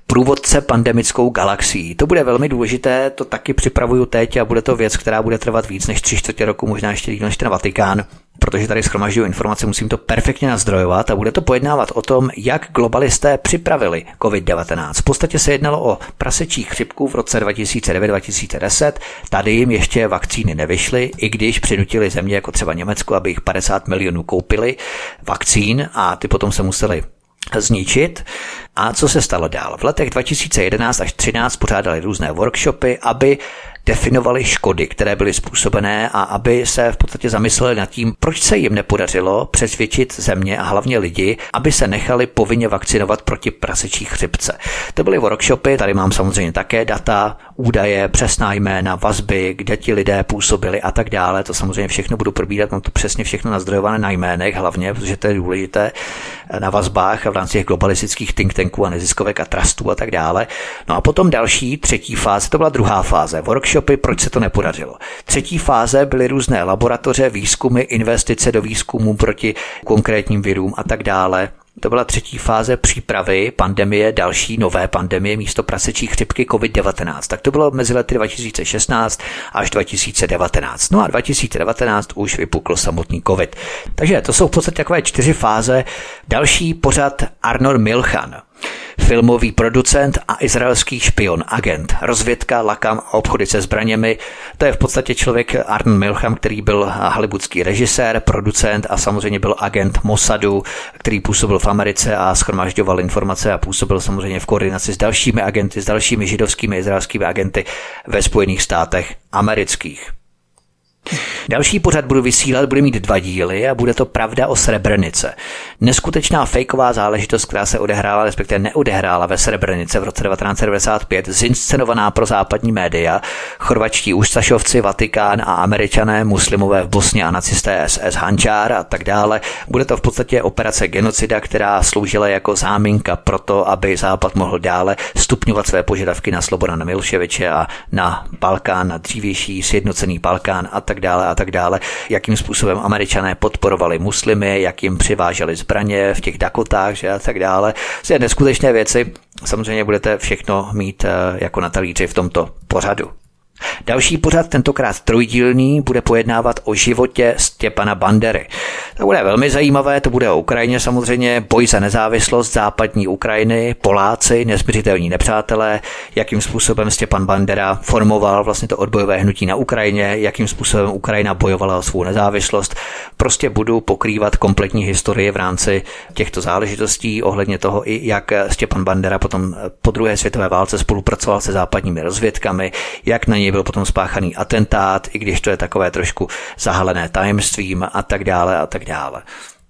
průvodce pandemickou galaxií. To bude velmi důležité, to taky připravuju teď a bude to věc, která bude trvat víc než tři čtvrtě roku, možná ještě díl než ten Vatikán protože tady schromažďuju informace, musím to perfektně nazdrojovat a bude to pojednávat o tom, jak globalisté připravili COVID-19. V podstatě se jednalo o prasečí chřipku v roce 2009-2010. Tady jim ještě vakcíny nevyšly, i když přinutili země jako třeba Německo, aby jich 50 milionů koupili vakcín a ty potom se museli zničit. A co se stalo dál? V letech 2011 až 2013 pořádali různé workshopy, aby definovali škody, které byly způsobené a aby se v podstatě zamysleli nad tím, proč se jim nepodařilo přesvědčit země a hlavně lidi, aby se nechali povinně vakcinovat proti prasečí chřipce. To byly workshopy, tady mám samozřejmě také data, údaje, přesná jména, vazby, kde ti lidé působili a tak dále. To samozřejmě všechno budu probírat, mám to přesně všechno nazdrojované na jménech hlavně, protože to je důležité na vazbách v rámci těch globalistických think tanků a neziskovek a trustů a tak dále. No a potom další, třetí fáze, to byla druhá fáze, workshopy, proč se to nepodařilo. Třetí fáze byly různé laboratoře, výzkumy, investice do výzkumu proti konkrétním virům a tak dále. To byla třetí fáze přípravy pandemie, další nové pandemie místo prasečí chřipky COVID-19. Tak to bylo mezi lety 2016 až 2019. No a 2019 už vypukl samotný COVID. Takže to jsou v podstatě takové čtyři fáze. Další pořad Arnold Milchan filmový producent a izraelský špion, agent, rozvědka, lakam a obchody se zbraněmi. To je v podstatě člověk Arn Milcham, který byl hollywoodský režisér, producent a samozřejmě byl agent Mossadu, který působil v Americe a schromažďoval informace a působil samozřejmě v koordinaci s dalšími agenty, s dalšími židovskými izraelskými agenty ve Spojených státech amerických. Další pořad budu vysílat, bude mít dva díly a bude to Pravda o Srebrenice. Neskutečná fejková záležitost, která se odehrála, respektive neodehrála ve Srebrenice v roce 1995, zinscenovaná pro západní média, chorvačtí ústašovci, Vatikán a američané, muslimové v Bosně a nacisté SS Hančár a tak dále. Bude to v podstatě operace genocida, která sloužila jako záminka pro to, aby Západ mohl dále stupňovat své požadavky na Slobodana Miloševiče a na Balkán, na dřívější sjednocený Balkán a tak tak dále a tak dále, jakým způsobem američané podporovali muslimy, jak jim přiváželi zbraně v těch Dakotách že a tak dále. To je neskutečné věci. Samozřejmě budete všechno mít eh, jako na talíři v tomto pořadu. Další pořad, tentokrát trojdílný, bude pojednávat o životě Stěpana Bandery. To bude velmi zajímavé, to bude o Ukrajině samozřejmě, boj za nezávislost západní Ukrajiny, Poláci, nezbyřitelní nepřátelé, jakým způsobem Stěpan Bandera formoval vlastně to odbojové hnutí na Ukrajině, jakým způsobem Ukrajina bojovala o svou nezávislost. Prostě budu pokrývat kompletní historii v rámci těchto záležitostí ohledně toho, i jak Stěpan Bandera potom po druhé světové válce spolupracoval se západními rozvědkami, jak na něj byl potom spáchaný atentát, i když to je takové trošku zahalené tajemstvím a tak dále a tak dále.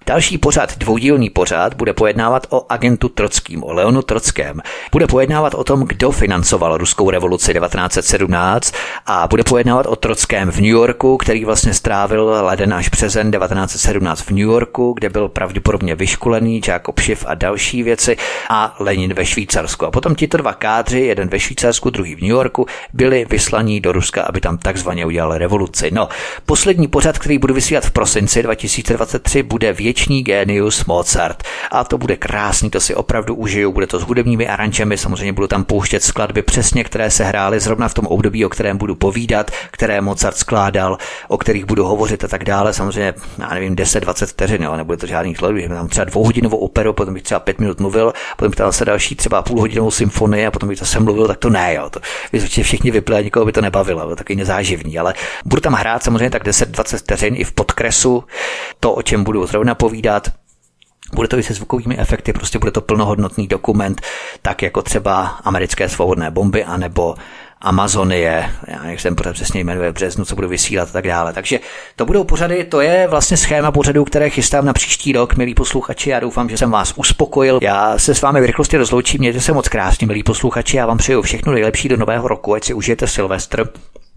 Další pořad, dvoudílný pořad, bude pojednávat o agentu Trockým, o Leonu Trockém. Bude pojednávat o tom, kdo financoval ruskou revoluci 1917 a bude pojednávat o Trockém v New Yorku, který vlastně strávil leden až březen 1917 v New Yorku, kde byl pravděpodobně vyškolený, Jakob Schiff a další věci a Lenin ve Švýcarsku. A potom tito dva kádři, jeden ve Švýcarsku, druhý v New Yorku, byli vyslaní do Ruska, aby tam takzvaně udělali revoluci. No, poslední pořad, který budu vysílat v prosinci 2023, bude větší věčný génius Mozart. A to bude krásný, to si opravdu užiju, bude to s hudebními aranžemi, samozřejmě budu tam pouštět skladby přesně, které se hrály zrovna v tom období, o kterém budu povídat, které Mozart skládal, o kterých budu hovořit a tak dále. Samozřejmě, já nevím, 10-20 vteřin, jo, nebude to žádný skladby, tam třeba dvouhodinovou operu, potom bych třeba pět minut mluvil, potom bych tam se další třeba půlhodinovou symfonii a potom bych zase mluvil, tak to ne, jo. To by všichni vypli nikoho by to nebavilo, to takový nezáživný, ale budu tam hrát samozřejmě tak 10-20 vteřin i v podkresu, to, o čem budu zrovna povídat, bude to i se zvukovými efekty, prostě bude to plnohodnotný dokument, tak jako třeba americké svobodné bomby, anebo Amazonie, já jak jsem pořád přesně jmenuje v březnu, co budu vysílat a tak dále. Takže to budou pořady, to je vlastně schéma pořadů, které chystám na příští rok, milí posluchači. Já doufám, že jsem vás uspokojil. Já se s vámi v rychlosti rozloučím, mějte se moc krásně, milí posluchači. Já vám přeju všechno nejlepší do nového roku, ať si užijete Silvestr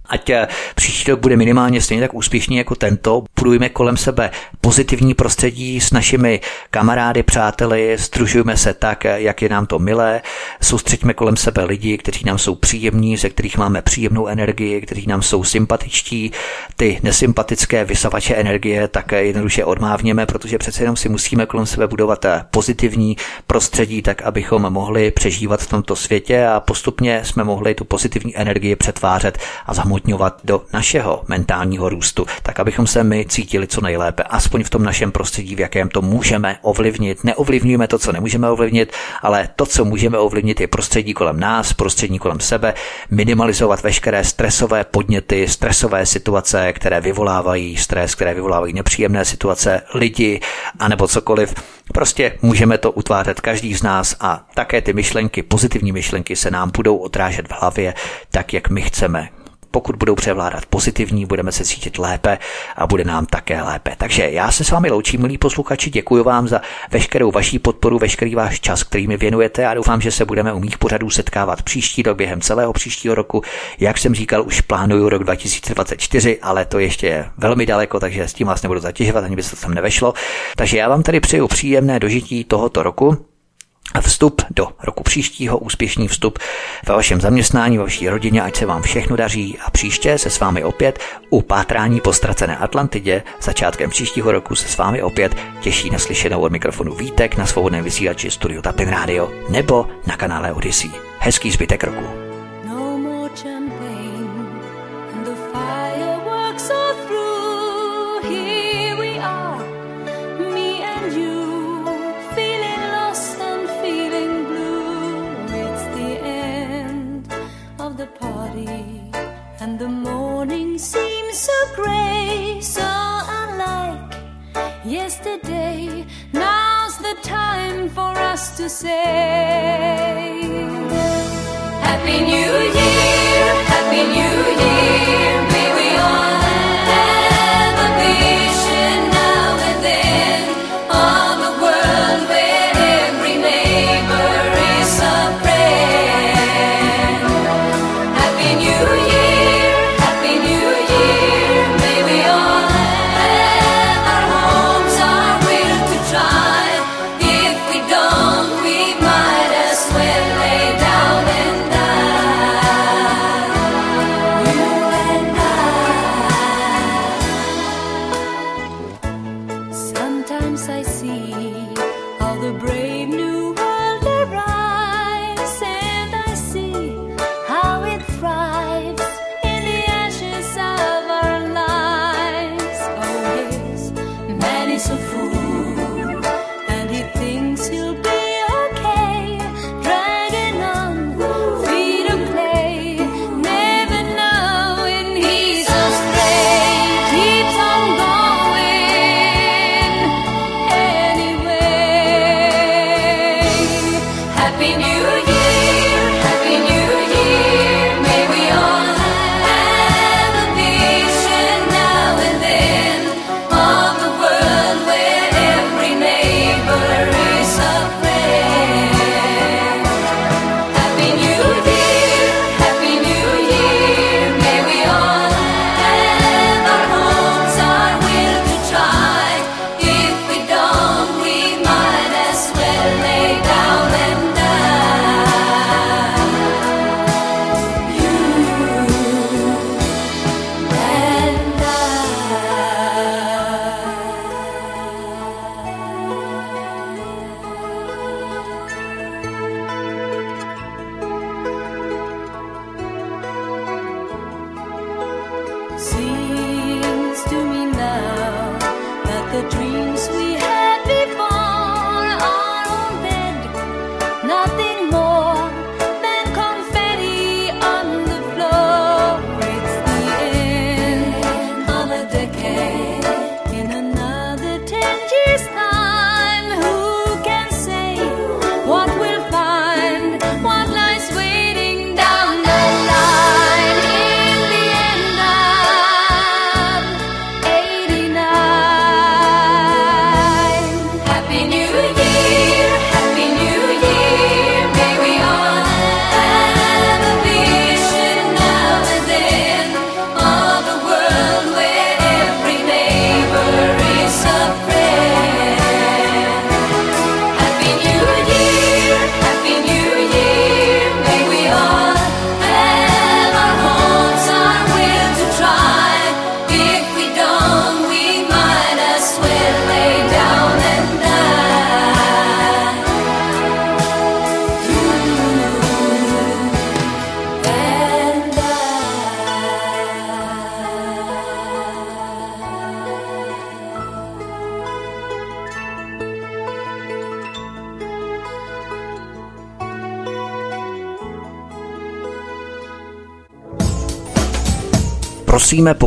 Ať eh, příští rok bude minimálně stejně tak úspěšný jako tento. Budujeme kolem sebe pozitivní prostředí s našimi kamarády, přáteli, stružujeme se tak, eh, jak je nám to milé, soustřeďme kolem sebe lidi, kteří nám jsou příjemní, ze kterých máme příjemnou energii, kteří nám jsou sympatičtí, ty nesympatické vysavače energie, tak eh, jednoduše odmávněme, protože přece jenom si musíme kolem sebe budovat pozitivní prostředí, tak abychom mohli přežívat v tomto světě a postupně jsme mohli tu pozitivní energii přetvářet a zahmotnit zahmotňovat do našeho mentálního růstu, tak abychom se my cítili co nejlépe, aspoň v tom našem prostředí, v jakém to můžeme ovlivnit. Neovlivňujeme to, co nemůžeme ovlivnit, ale to, co můžeme ovlivnit, je prostředí kolem nás, prostředí kolem sebe, minimalizovat veškeré stresové podněty, stresové situace, které vyvolávají stres, které vyvolávají nepříjemné situace, lidi, anebo cokoliv. Prostě můžeme to utvářet každý z nás a také ty myšlenky, pozitivní myšlenky se nám budou odrážet v hlavě tak, jak my chceme pokud budou převládat pozitivní, budeme se cítit lépe a bude nám také lépe. Takže já se s vámi loučím, milí posluchači, děkuji vám za veškerou vaší podporu, veškerý váš čas, který mi věnujete a doufám, že se budeme u mých pořadů setkávat příští rok během celého příštího roku. Jak jsem říkal, už plánuju rok 2024, ale to ještě je velmi daleko, takže s tím vás nebudu zatěžovat, ani by se to tam nevešlo. Takže já vám tady přeju příjemné dožití tohoto roku vstup do roku příštího, úspěšný vstup ve vašem zaměstnání, ve vaší rodině, ať se vám všechno daří a příště se s vámi opět u pátrání po ztracené Atlantidě začátkem příštího roku se s vámi opět těší na slyšenou od mikrofonu Vítek na svobodném vysílači Studio Tapin Radio nebo na kanále Odyssey. Hezký zbytek roku. Yesterday. Now's the time for us to say Happy New Year, Happy New Year.